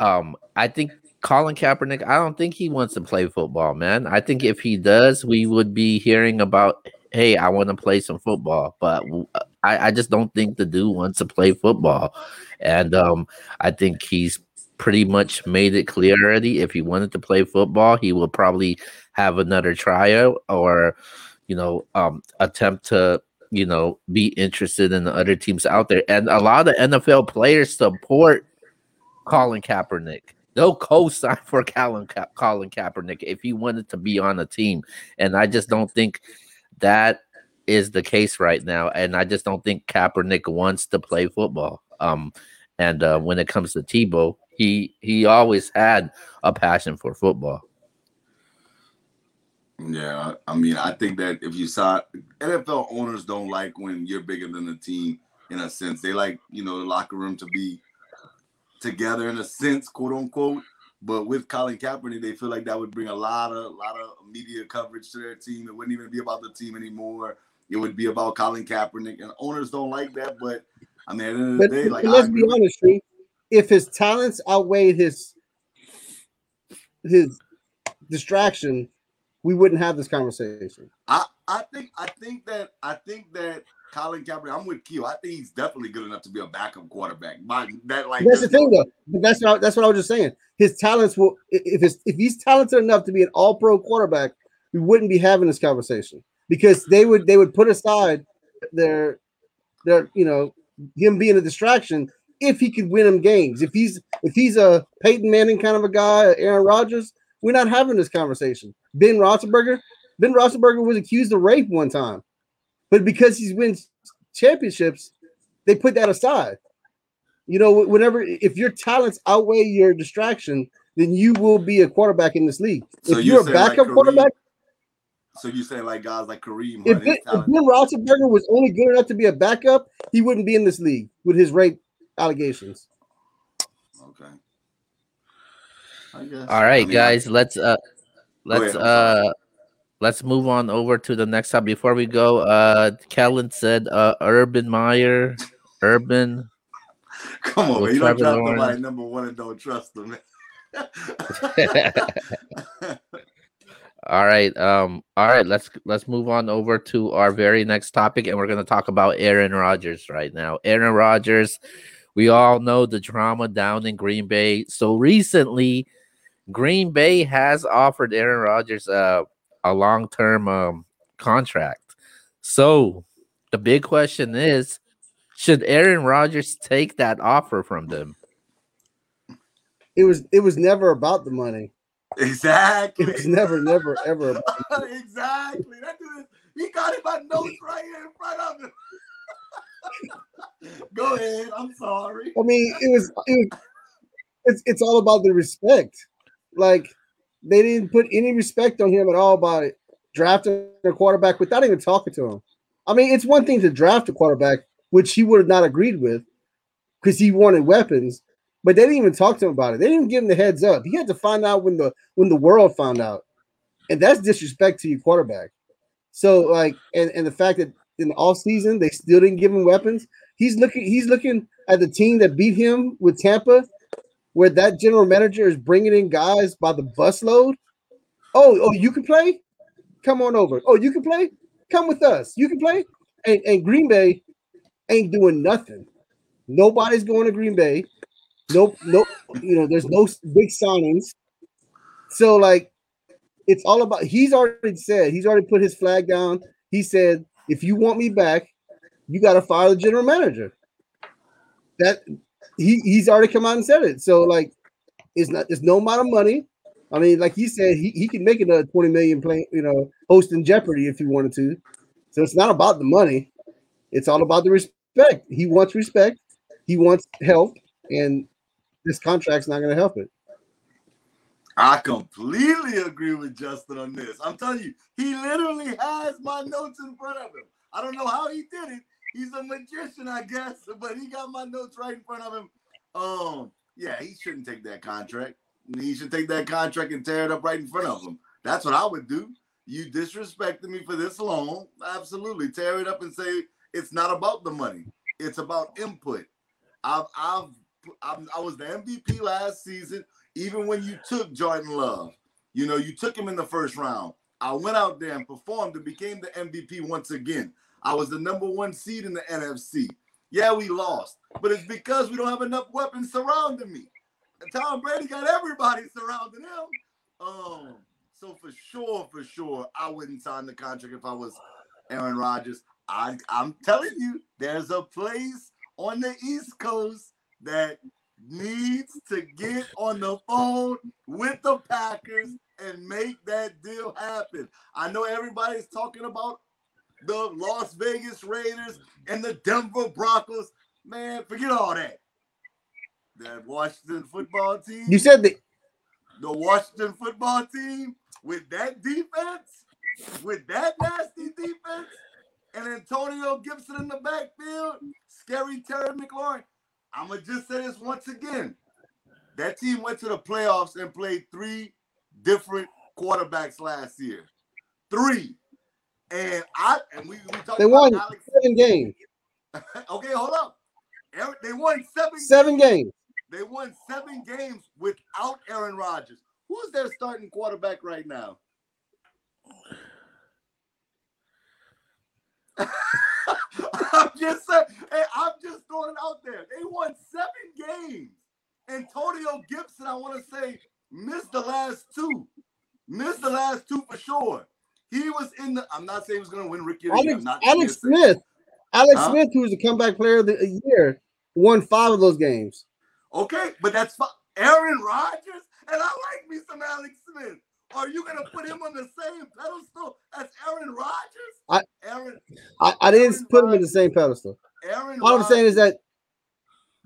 um, I think Colin Kaepernick, I don't think he wants to play football, man. I think if he does, we would be hearing about, hey, I want to play some football, but I, I just don't think the dude wants to play football, and um, I think he's pretty much made it clear already. If he wanted to play football, he will probably have another tryout or, you know, um, attempt to you know, be interested in the other teams out there. And a lot of NFL players support Colin Kaepernick. They'll co-sign for Colin, Ka- Colin Kaepernick if he wanted to be on a team. And I just don't think that is the case right now. And I just don't think Kaepernick wants to play football. Um, and uh, when it comes to Tebow, he he always had a passion for football. Yeah, I mean, I think that if you saw NFL owners don't like when you're bigger than the team in a sense. They like, you know, the locker room to be together in a sense, quote unquote. But with Colin Kaepernick, they feel like that would bring a lot of a lot of media coverage to their team. It wouldn't even be about the team anymore. It would be about Colin Kaepernick, and owners don't like that. But I mean, at the end of the But, day, like let's be with- honest. If his talents outweighed his his distraction, we wouldn't have this conversation. I, I think I think that I think that Colin Kaepernick. I'm with Q. I think he's definitely good enough to be a backup quarterback. But that like that's the thing, though. But that's what I, that's what I was just saying. His talents will if his, if he's talented enough to be an All Pro quarterback, we wouldn't be having this conversation because they would they would put aside their their you know him being a distraction if he could win them games. If he's if he's a Peyton Manning kind of a guy, Aaron Rodgers, we're not having this conversation. Ben Roethlisberger, Ben Roethlisberger was accused of rape one time, but because he's wins championships, they put that aside. You know, whenever if your talents outweigh your distraction, then you will be a quarterback in this league. So if you're you're a saying like backup quarterback, So you saying like guys like Kareem if, his if. Ben Roethlisberger was only good enough to be a backup, he wouldn't be in this league with his rape allegations. Okay. I guess. All right, I mean, guys, let's uh let's ahead, I'm uh let's move on over to the next topic. Before we go, uh Kellen said uh Urban Meyer, Urban. Come on, with man. You don't Trevor trust nobody number one and don't trust them. All right, um, all right, let's let's move on over to our very next topic, and we're gonna talk about Aaron Rodgers right now. Aaron Rodgers, we all know the drama down in Green Bay. So recently, Green Bay has offered Aaron Rodgers uh, a long term um, contract. So the big question is should Aaron Rodgers take that offer from them? It was it was never about the money. exactly. It was never, never, ever. About exactly. That dude, he got it my notes right here in front of him. Go ahead. I'm sorry. I mean, it was it it's it's all about the respect. Like they didn't put any respect on him at all by drafting a quarterback without even talking to him. I mean, it's one thing to draft a quarterback, which he would have not agreed with because he wanted weapons, but they didn't even talk to him about it. They didn't give him the heads up. He had to find out when the when the world found out. And that's disrespect to your quarterback. So like and, and the fact that in the off season they still didn't give him weapons. He's looking he's looking at the team that beat him with Tampa, where that general manager is bringing in guys by the busload. Oh, oh, you can play? Come on over. Oh, you can play? Come with us. You can play? And, and Green Bay ain't doing nothing. Nobody's going to Green Bay. Nope, nope. You know, there's no big signings. So, like, it's all about. He's already said, he's already put his flag down. He said, if you want me back, you got to fire the general manager. That he he's already come out and said it. So like, it's not it's no amount of money. I mean, like he said, he, he can make another twenty million playing, you know, hosting Jeopardy if he wanted to. So it's not about the money. It's all about the respect. He wants respect. He wants help, and this contract's not going to help it. I completely agree with Justin on this. I'm telling you, he literally has my notes in front of him. I don't know how he did it. He's a magician, I guess, but he got my notes right in front of him. Um, yeah, he shouldn't take that contract. He should take that contract and tear it up right in front of him. That's what I would do. You disrespected me for this long. Absolutely. Tear it up and say it's not about the money. It's about input. I've, I've, I've I was the MVP last season, even when you took Jordan Love. You know, you took him in the first round. I went out there and performed and became the MVP once again. I was the number one seed in the NFC. Yeah, we lost, but it's because we don't have enough weapons surrounding me. And Tom Brady got everybody surrounding him. Um, so for sure, for sure, I wouldn't sign the contract if I was Aaron Rodgers. I, I'm telling you, there's a place on the East Coast that needs to get on the phone with the Packers and make that deal happen. I know everybody's talking about the Las Vegas Raiders and the Denver Broncos. Man, forget all that. That Washington football team. You said that the Washington football team with that defense, with that nasty defense, and Antonio Gibson in the backfield, scary Terry McLaurin. I'm gonna just say this once again. That team went to the playoffs and played three different quarterbacks last year. Three. And I and we, we talked they about won Alex. seven games. okay, hold up. Aaron- They won seven Seven games. they won seven games without Aaron Rodgers. Who's their starting quarterback right now? I'm just saying, hey, I'm just throwing it out there. They won seven games. Antonio Gibson, I want to say, missed the last two. Missed the last two for sure. He was in the. I'm not saying he was going to win Ricky. Alex, Alex Smith. Alex Huh? Smith, was the comeback player of the year, won five of those games. Okay, but that's Aaron Rodgers, and I like me some Alex Smith. Are you gonna put him on the same pedestal as Aaron Rodgers? I- Aaron I, I didn't put him in the same pedestal. Aaron. All I'm saying is that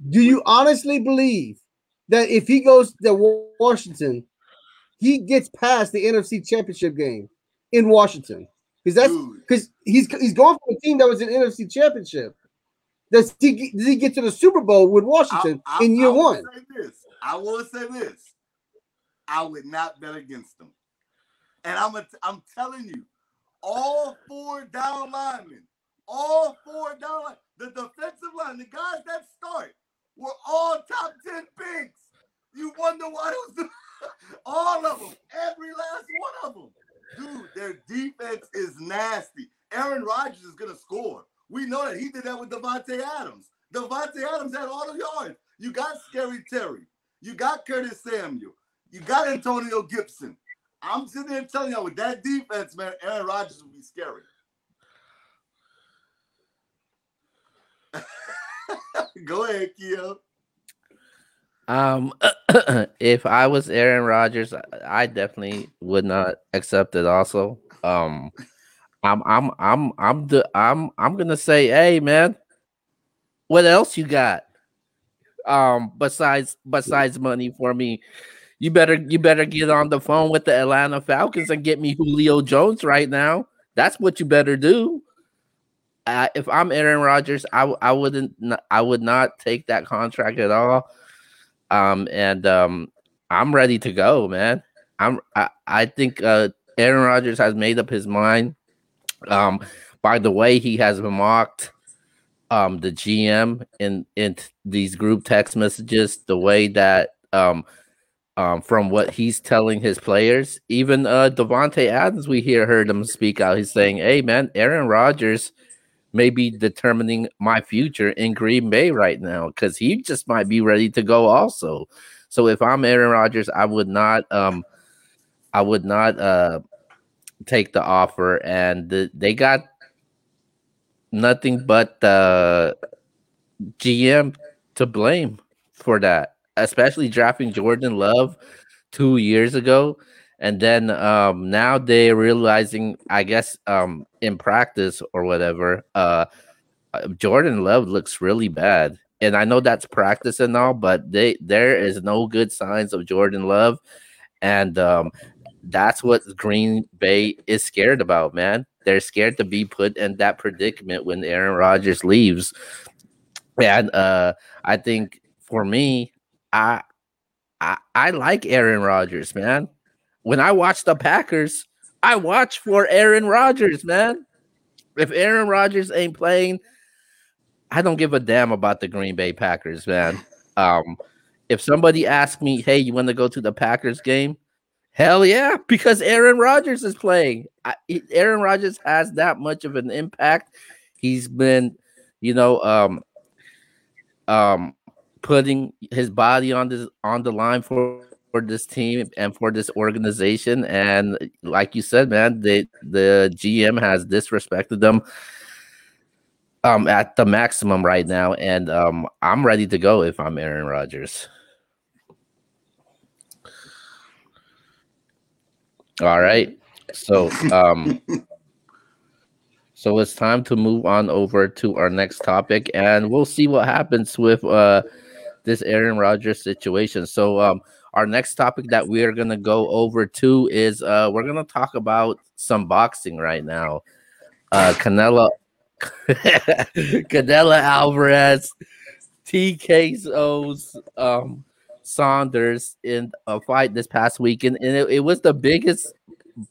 do you honestly believe that if he goes to Washington, he gets past the NFC championship game in Washington? Because that's because he's he's going from a team that was an NFC championship. Does he get- does he get to the Super Bowl with Washington I- I- in year I one? Say this. I will say this. I would not bet against them. And I'm a, I'm telling you, all four down linemen, all four down line, the defensive line, the guys that start were all top 10 picks. You wonder why those all of them, every last one of them. Dude, their defense is nasty. Aaron Rodgers is gonna score. We know that he did that with Davante Adams. Davante Adams had all the yards. You got Scary Terry. You got Curtis Samuel. You got Antonio Gibson. I'm sitting there telling you with that defense, man, Aaron Rodgers would be scary. Go ahead, Keo. Um, if I was Aaron Rodgers, I- I definitely would not accept it. Also, um, I'm, I'm, I'm, I'm the, I'm, I'm gonna say, hey, man, what else you got? Um, besides, besides money for me, you better, you better get on the phone with the Atlanta Falcons and get me Julio Jones right now. That's what you better do. Uh, if I'm Aaron Rodgers, I I wouldn't, I would not take that contract at all um and um i'm ready to go man i'm i, I think uh aaron Rodgers has made up his mind um by the way he has mocked um the gm in in these group text messages the way that um um from what he's telling his players. Even uh Davante Adams we hear heard him speak out. He's saying hey man aaron Rodgers may be determining my future in Green Bay right now because he just might be ready to go also. So if I'm Aaron Rodgers, I would not um I would not uh take the offer and the, they got nothing but the GM to blame for that, especially drafting Jordan Love 2 years ago and then um now they're realizing i guess um in practice or whatever uh uh, jordan love looks really bad. And i know that's practice and all but they there is no good signs of jordan love. And um that's what green bay is scared about man. They're scared to be put in that predicament when aaron Rodgers leaves. And uh i think for me I, I like Aaron Rodgers, man. When I watch the Packers, I watch for Aaron Rodgers, man. If Aaron Rodgers ain't playing, I don't give a damn about the Green Bay Packers, man. Um, if somebody asks me, "Hey, you want to go to the Packers game?" Hell yeah, because Aaron Rodgers is playing. I, Aaron Rodgers has that much of an impact. He's been, you know, um, um, putting his body on this on the line for for this team and for this organization. And like you said, man, the the GM has disrespected them um at the maximum right now. And um I'm ready to go if I'm Aaron Rodgers. All right. So um so it's time to move on over to our next topic and we'll see what happens with uh this Aaron Rodgers situation. So um our next topic that we are going to go over to is uh we're going to talk about some boxing right now. Uh Canelo Canelo Alvarez TKO's um Saunders in a fight this past weekend, and it, it was the biggest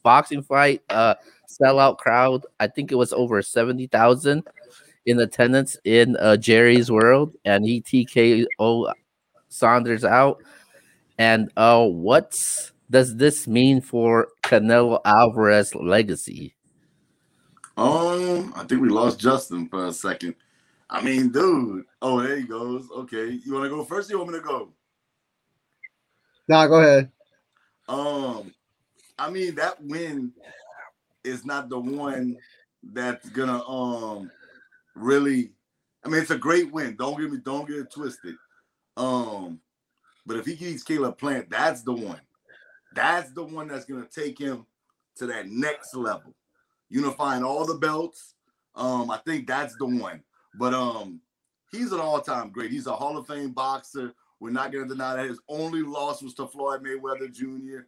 boxing fight, uh, sellout crowd. I think it was over seventy thousand in attendance in uh, Jerry's World, and he TKO Saunders out. And uh, what does this mean for Canelo Alvarez legacy? Um, I think we lost Justin for a second. I mean, dude. Oh, there he goes. Okay, you want to go first? Or you want me to go? Nah, go ahead. Um, I mean that win is not the one that's gonna um really. I mean, it's a great win. Don't get me, don't get it twisted. Um, but if he keeps Caleb Plant, that's the one. That's the one that's gonna take him to that next level, unifying all the belts. Um, I think that's the one. But um, he's an all-time great. He's a Hall of Fame boxer. We're not to deny that his only loss was to Floyd Mayweather Jr.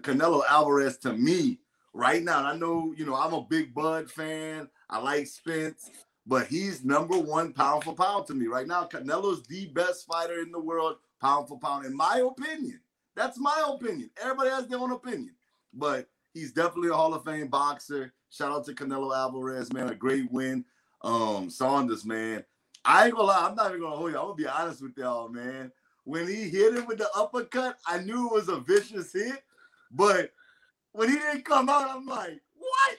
Canelo Alvarez, to me, right now, I know, you know, I'm a big Bud fan. I like Spence, but he's number one pound for pound to me right now. Canelo's the best fighter in the world, pound for pound, in my opinion. That's my opinion. Everybody has their own opinion, but he's definitely a Hall of Fame boxer. Shout out to Canelo Alvarez, man. A great win. Um, Saunders, man. I ain't gonna lie, I'm not even gonna hold you. I'm gonna be honest with y'all, man. When he hit him with the uppercut, I knew it was a vicious hit, but when he didn't come out, I'm like, what?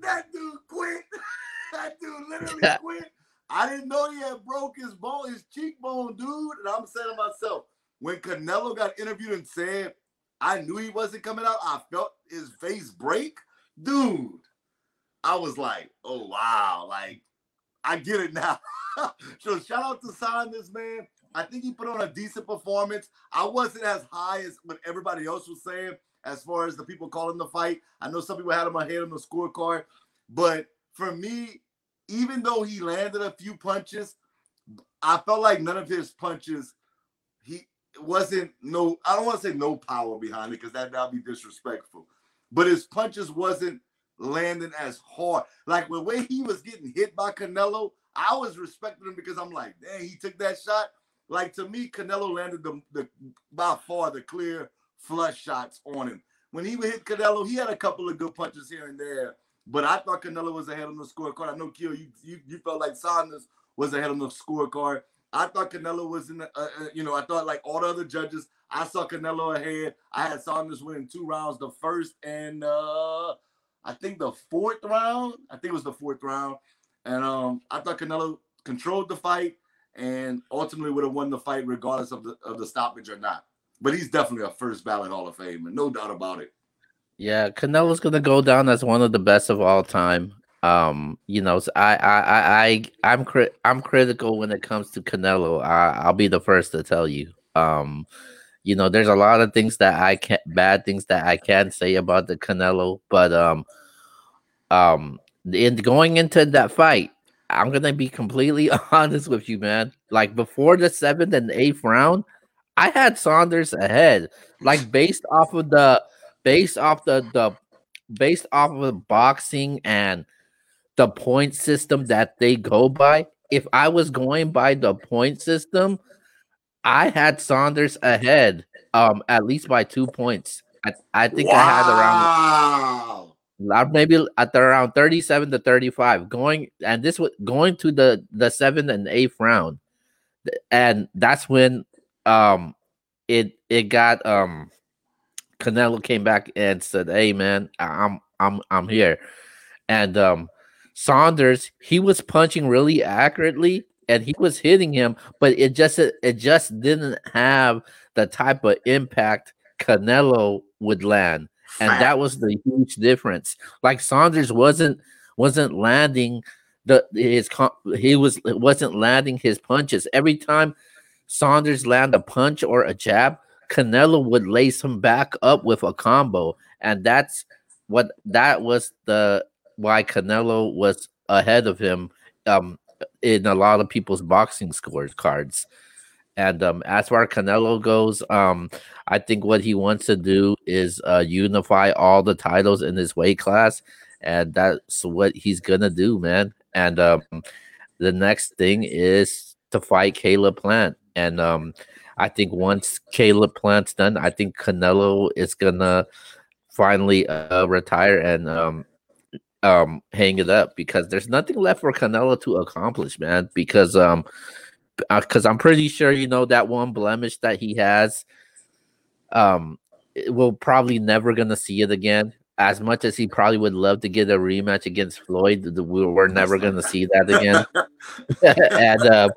That dude quit. that dude literally quit. I didn't know he had broke his bone, his cheekbone, dude. And I'm saying to myself, when Canelo got interviewed and said, I knew he wasn't coming out, I felt his face break, dude. I was like, oh wow, like I get it now. so shout out to Saunders, man. I think he put on a decent performance. I wasn't as high as what everybody else was saying as far as the people calling the fight. I know some people had him ahead on the scorecard, but for me, even though he landed a few punches, I felt like none of his punches, he wasn't no, I don't want to say no power behind it because that would be disrespectful. But his punches wasn't landing as hard. Like the way he was getting hit by Canelo, I was respecting him because I'm like, dang, he took that shot. Like to me, Canelo landed the, the by far the clear flush shots on him. When he hit Canelo, he had a couple of good punches here and there, but I thought Canelo was ahead on the scorecard. I know, Keel, you, you you felt like Saunders was ahead on the scorecard. I thought Canelo was in the, uh, uh, you know, I thought like all the other judges, I saw Canelo ahead. I had Saunders winning two rounds, the first and uh I think the fourth round. I think it was the fourth round. And um, I thought Canelo controlled the fight and ultimately would have won the fight regardless of the of the stoppage or not. But he's definitely a first ballot Hall of Fame, no doubt about it. Yeah, Canelo's gonna go down as one of the best of all time. Um, you know, so I, I, I, I, I'm cri- I'm critical when it comes to Canelo. I, I'll be the first to tell you. Um, you know, there's a lot of things that I can't, bad things that I can say about the Canelo, but um, um, in going into that fight, I'm gonna be completely honest with you, man. Like before the seventh and eighth round, I had Saunders ahead, like based off of the, based off the the, based off of the boxing and the point system that they go by. If I was going by the point system, I had Saunders ahead, um, at least by two points. I, I think I had around wow. uh, maybe at the around 37 to 35 going and this was going to the the seventh and eighth round and that's when um it it got um Canelo came back and said hey man I'm I'm I'm here and um Saunders he was punching really accurately and he was hitting him but it just it just didn't have the type of impact Canelo would land and that was the huge difference. Like Saunders wasn't wasn't landing the his he was wasn't landing his punches every time Saunders land a punch or a jab. Canelo would lace him back up with a combo, and that's what that was the why Canelo was ahead of him um in a lot of people's boxing scores cards. And um, as far as Canelo goes, um, I think what he wants to do is uh, unify all the titles in his weight class, and that's what he's gonna do, man. And um, the next thing is to fight Caleb Plant, and um, I think once Caleb Plant's done, I think Canelo is gonna finally uh, retire and um, um, hang it up because there's nothing left for Canelo to accomplish, man. Because um, because I'm pretty sure you know that one blemish that he has um we're probably never gonna see it again. As much as he probably would love to get a rematch against Floyd, we- we're never gonna see that again. and uh,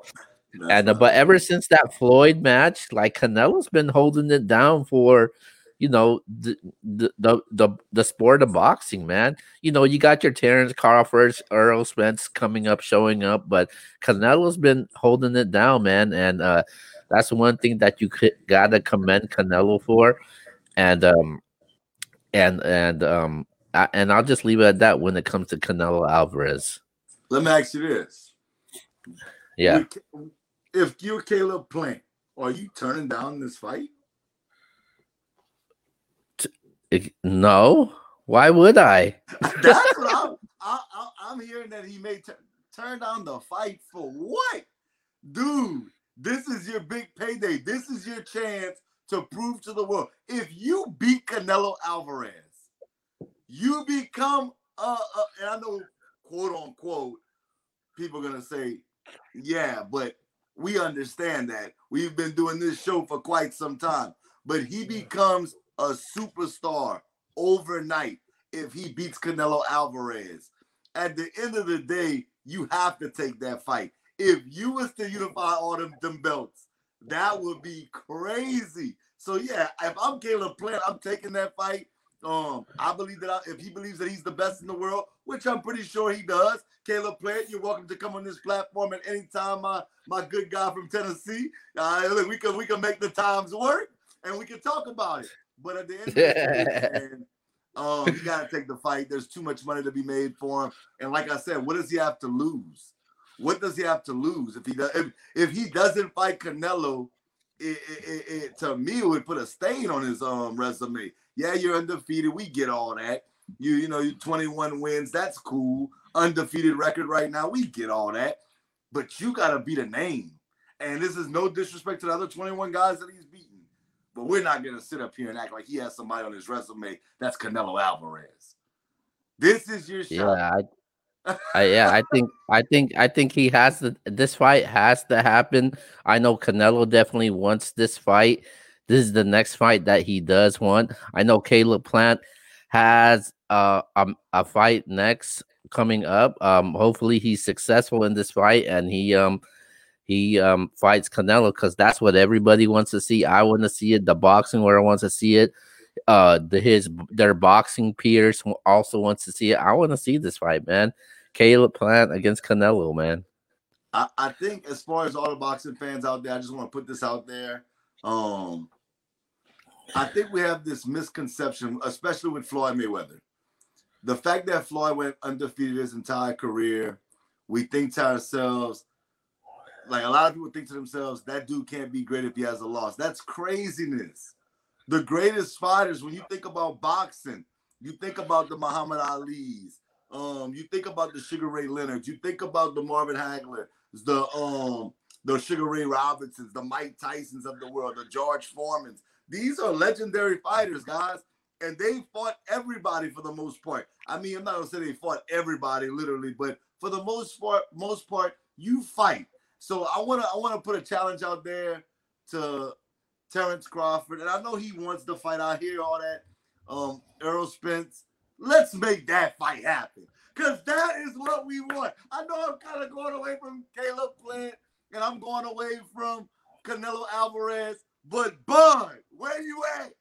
and uh, but ever since that Floyd match, like Canelo's been holding it down for, you know, the the the the, the sport of boxing, man. You know, you got your Terence Crawford, Errol Spence coming up, showing up, but Canelo's been holding it down, man. And uh, that's one thing that you could gotta commend Canelo for. And um, and and um, I, and I'll just leave it at that when it comes to Canelo Alvarez. Let me ask you this. Yeah. If you're Caleb Plant, are you turning down this fight? No, why would I? That's what I'm. I, I, I'm hearing that he may t- turn down the fight for what, dude? This is your big payday. This is your chance to prove to the world. If you beat Canelo Alvarez, you become uh, uh and I know quote unquote people are gonna say, yeah, but we understand that we've been doing this show for quite some time. But he becomes a superstar overnight if he beats Canelo Alvarez. At the end of the day, you have to take that fight. If you was to unify all them, them belts, that would be crazy. So yeah, if I'm Caleb Plant, I'm taking that fight. Um, I believe that I, if he believes that he's the best in the world, which I'm pretty sure he does, Caleb Plant, you're welcome to come on this platform at any time, my my good guy from Tennessee. Uh, look, we can we can make the times work and we can talk about it. But at the end of the day, um, you gotta take the fight. There's too much money to be made for him. And like I said, what does he have to lose? What does he have to lose if he does? If, if he doesn't fight Canelo, it, it, it, to me would put a stain on his um resume. Yeah, you're undefeated. We get all that. You you know you 21 wins. That's cool. Undefeated record right now. We get all that. But you gotta beat a name. And this is no disrespect to the other 21 guys that he's beaten. But we're not gonna sit up here and act like he has somebody on his resume that's Canelo Alvarez. This is your shot. Yeah, I, I yeah, I think I think I think he has to this fight has to happen. I know Canelo definitely wants this fight. This is the next fight that he does want. I know Caleb Plant has uh, um, a fight next coming up. Um hopefully he's successful in this fight and he um he um fights Canelo because that's what everybody wants to see. I want to see it. The boxing where I want to see it. Uh, the his their boxing peers also wants to see it. I want to see this fight, man. Caleb Plant against Canelo, man. I, I think as far as all the boxing fans out there, I just want to put this out there. Um, I think we have this misconception, especially with Floyd Mayweather. The fact that Floyd went undefeated his entire career, we think to ourselves, like a lot of people think to themselves, that dude can't be great if he has a loss. That's craziness. The greatest fighters, when you think about boxing, you think about the Muhammad Ali's, um, you think about the Sugar Ray Leonard, you think about the Marvin Hagler, the um the Sugar Ray Robinsons, the Mike Tysons of the world, the George Foremans. These are legendary fighters, guys, and they fought everybody for the most part. I mean, I'm not gonna say they fought everybody literally, but for the most part, most part, you fight. So I wanna I wanna put a challenge out there to Terence Crawford, and I know he wants to fight. I hear all that. Um, Errol Spence. Let's make that fight happen. Cause that is what we want. I know I'm kind of going away from Caleb Plant and I'm going away from Canelo Alvarez, but Bud, where you at?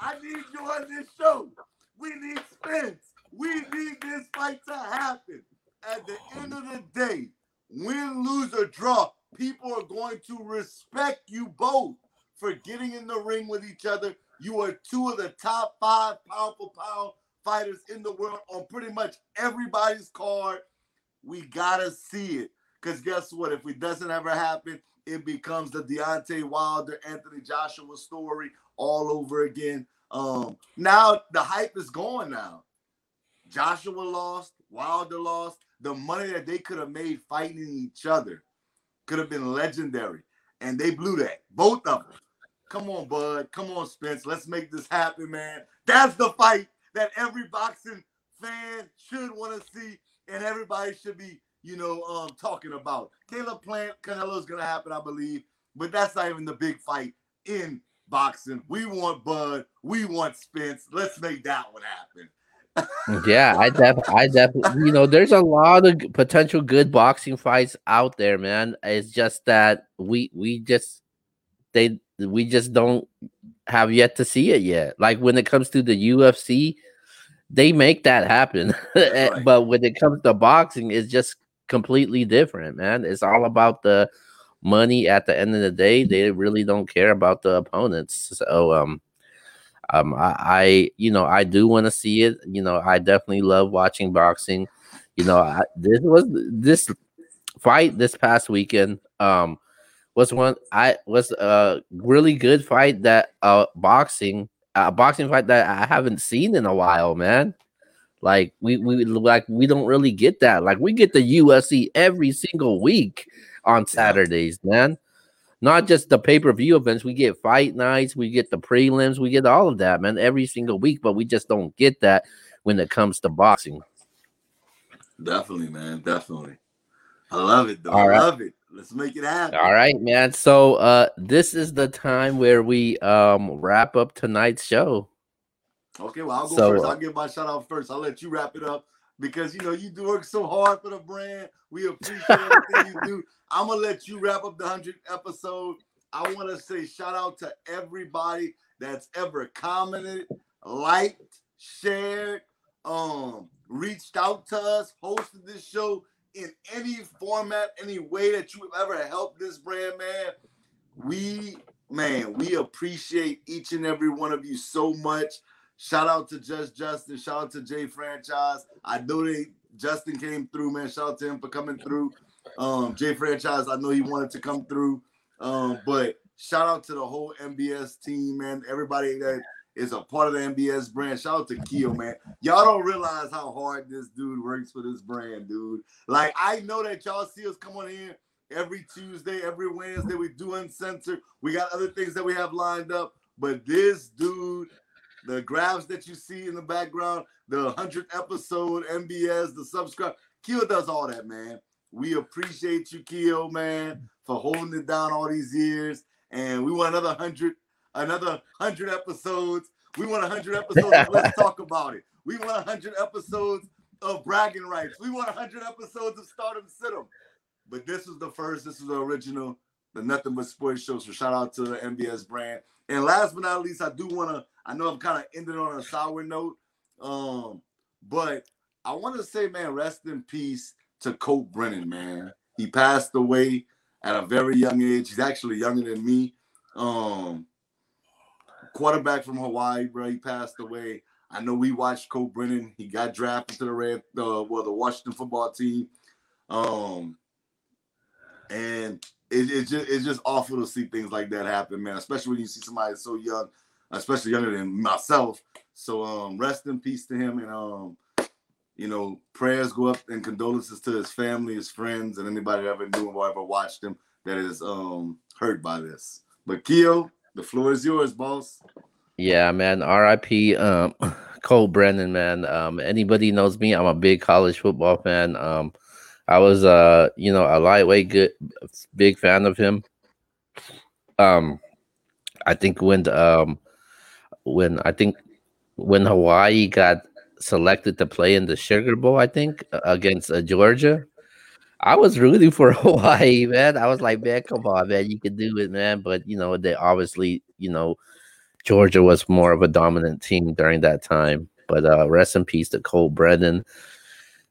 I need you on this show. We need Spence. We need this fight to happen. At the end of the day, win, lose, or draw, people are going to respect you both for getting in the ring with each other. You are two of the top five powerful pound fighters in the world on pretty much everybody's card. We gotta see it. Because guess what? If it doesn't ever happen, it becomes the Deontay Wilder, Anthony Joshua story all over again. Um, now the hype is gone now. Joshua lost, Wilder lost. The money that they could have made fighting each other could have been legendary. And they blew that. Both of them. Come on, bud. Come on, Spence. Let's make this happen, man. That's the fight that every boxing fan should want to see, and everybody should be, you know, um, talking about. Caleb Plant, Canelo is gonna happen, I believe, but that's not even the big fight in boxing. We want Bud, we want Spence. Let's make that one happen. yeah, I def I definitely you know there's a lot of potential good boxing fights out there, man. It's just that we we just they we just don't have yet to see it yet. Like when it comes to the UFC, they make that happen. Eh, Right. but when it comes to boxing, it's just completely different, man. It's all about the money at the end of the day. They really don't care about the opponents. So um um I, I you know I do want to see it. You know, I definitely love watching boxing. You know, I, this was this fight this past weekend. Um was one I was a really good fight that uh boxing a boxing fight that I haven't seen in a while, man. Like we we like we don't really get that. Like we get the UFC every single week on Saturdays, man. Not just the pay-per-view events, we get fight nights, we get the prelims, we get all of that, man, every single week, but we just don't get that when it comes to boxing. Definitely, man. Definitely. I love it, though. All I right. love it. Let's make it happen. All right, man. So uh this is the time where we um wrap up tonight's show. Okay, well, I'll go So, first. uh, I'll give my shout out first. I'll let you wrap it up because you know you do work so hard for the brand. We appreciate everything you do. I'm gonna let you wrap up the 100th episode. I want to say shout out to everybody that's ever commented, liked, shared, um, reached out to us, hosted this show in any format, any way that you have ever helped this brand, man. We, man, we appreciate each and every one of you so much. Shout out to Just Justin. Shout out to Jay Franchise. I know they Justin came through, man. Shout out to him for coming through. Um, Jay Franchise, I know he wanted to come through. Um, but shout out to the whole NBS team, man. Everybody that is a part of the NBS brand. Shout out to Keo, man. Y'all don't realize how hard this dude works for this brand, dude. Like, I know that y'all see us come on here every Tuesday, every Wednesday. We do uncensored. We got other things that we have lined up. But this dude, the graphs that you see in the background, the 100th episode, NBS, the subscribe, Keo does all that, man. We appreciate you, Keo, man, for holding it down all these years. And we want another 100, another 100 episodes. We want 100 episodes. Let's talk about it. We want 100 episodes of bragging rights. We want 100 episodes of Start 'em Sit 'em. But this was the first. This is the original, the Nothing But Sports show. So shout out to the NBS brand. And last but not least, I do want to. I know I'm kind of ending on a sour note, um, but I want to say, man, rest in peace to Colt Brennan, man. He passed away at a very young age. He's actually younger than me. Um, quarterback from Hawaii, bro. He passed away. I know we watched Colt Brennan. He got drafted to the Red, well, the Washington football team. Um, and it, it's just it's just awful to see things like that happen, man. Especially when you see somebody so young, especially younger than myself. So um, rest in peace to him, and um, you know, prayers go up and condolences to his family, his friends, and anybody that ever knew him or ever watched him. that is um hurt by this. But Keo, the floor is yours, boss. Yeah, man. R.I.P. Um, Colt Brennan, man. Um, anybody knows me? I'm a big college football fan. Um, I was uh, you know, a lightweight good big fan of him. Um, I think when um when I think when Hawaii got selected to play in the Sugar Bowl, I think against uh, Georgia, I was rooting for Hawaii, man. I was like, man, come on, man, you can do it, man. But you know, they obviously, you know, Georgia was more of a dominant team during that time. But uh rest in peace to Colt Brennan.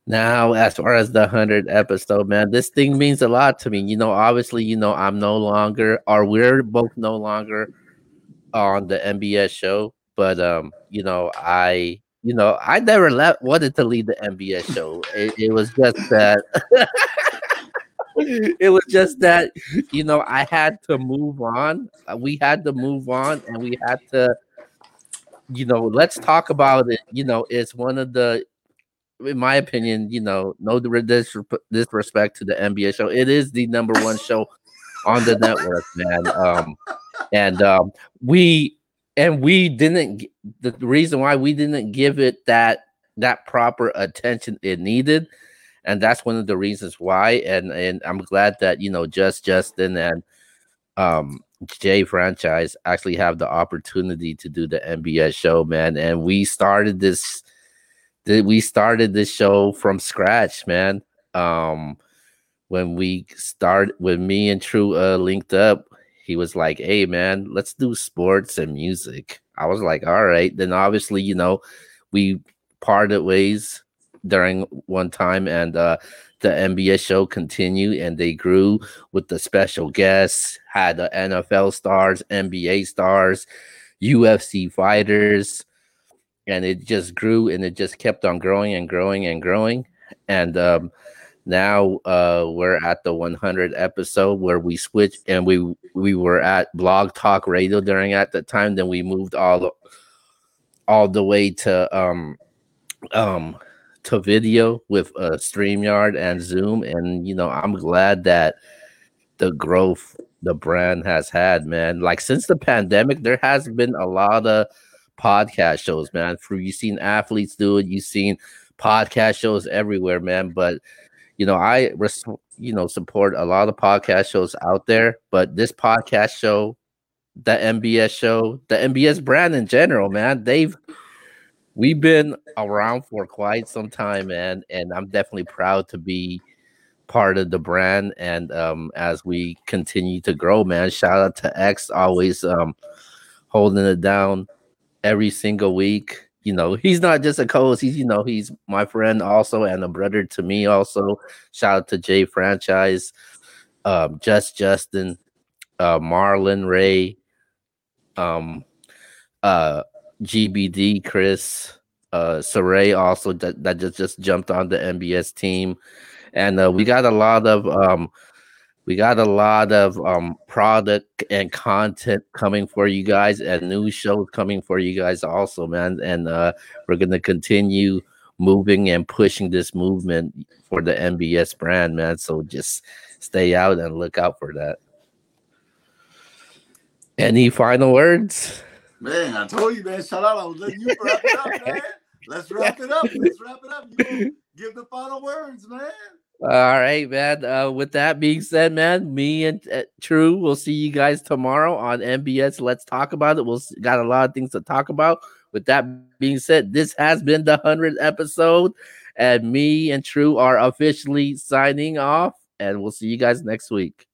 Now, as far as the hundred episode, man, this thing means a lot to me. You know, obviously, you know, I'm no longer, or we're both no longer on the NBS show. But um, you know, I you know, I never left wanted to leave the NBS show. It, it was just that it was just that you know I had to move on. We had to move on, and we had to, you know, let's talk about it. You know, it's one of the, in my opinion, you know, no disrespect to the NBS show. It is the number one show on the network, man. Um, and um, we and we didn't. The reason why we didn't give it that that proper attention it needed and that's one of the reasons why. And and I'm glad that you know just Justin and um Jay franchise actually have the opportunity to do the NBS show, man. And we started this we started this show from scratch, man. Um when we start when me and True uh linked up, he was like, Hey man, let's do sports and music. I was like, All right. Then obviously, you know, we parted ways during one time, and uh, the NBS show continued, and they grew with the special guests, had the NFL stars, NBA stars, UFC fighters, and it just grew, and it just kept on growing and growing and growing, and um, now uh, we're at the 100 episode where we switched, and we we were at Blog Talk Radio during at the time. Then we moved all all the way to um um to video with uh, StreamYard and Zoom. And, you know, I'm glad that the growth the brand has had, man. Like since the pandemic, there has been a lot of podcast shows, man. For you've seen athletes do it, you've seen podcast shows everywhere, man. But you know, I res- you know support a lot of podcast shows out there, but this podcast show, the NBS show, the NBS brand in general, man, they've we've been around for quite some time, man, and I'm definitely proud to be part of the brand. And um, as we continue to grow, man, shout out to X always um, holding it down every single week. You know, he's not just a co-host, he's you know, he's my friend also and a brother to me also. Shout out to Jay Franchise, um, Just Justin, uh, Marlon Ray, um, uh GBD, Chris, uh, Saray also that, that just, just jumped on the NBS team. And uh, we got a lot of um, we got a lot of um, product and content coming for you guys and new shows coming for you guys also, man. And uh, we're gonna continue moving and pushing this movement for the NBS brand, man. So just stay out and look out for that. Any final words? Man, I told you, man. Shout out. I was letting you wrap it up, man. Let's wrap it up. Let's wrap it up. You give the final words, man. All right, man. Uh, with that being said, man, me and uh, True, we'll see you guys tomorrow on NBS. Let's talk about it. We'll got a lot of things to talk about. With that being said, this has been the hundredth episode, and me and True are officially signing off. And we'll see you guys next week.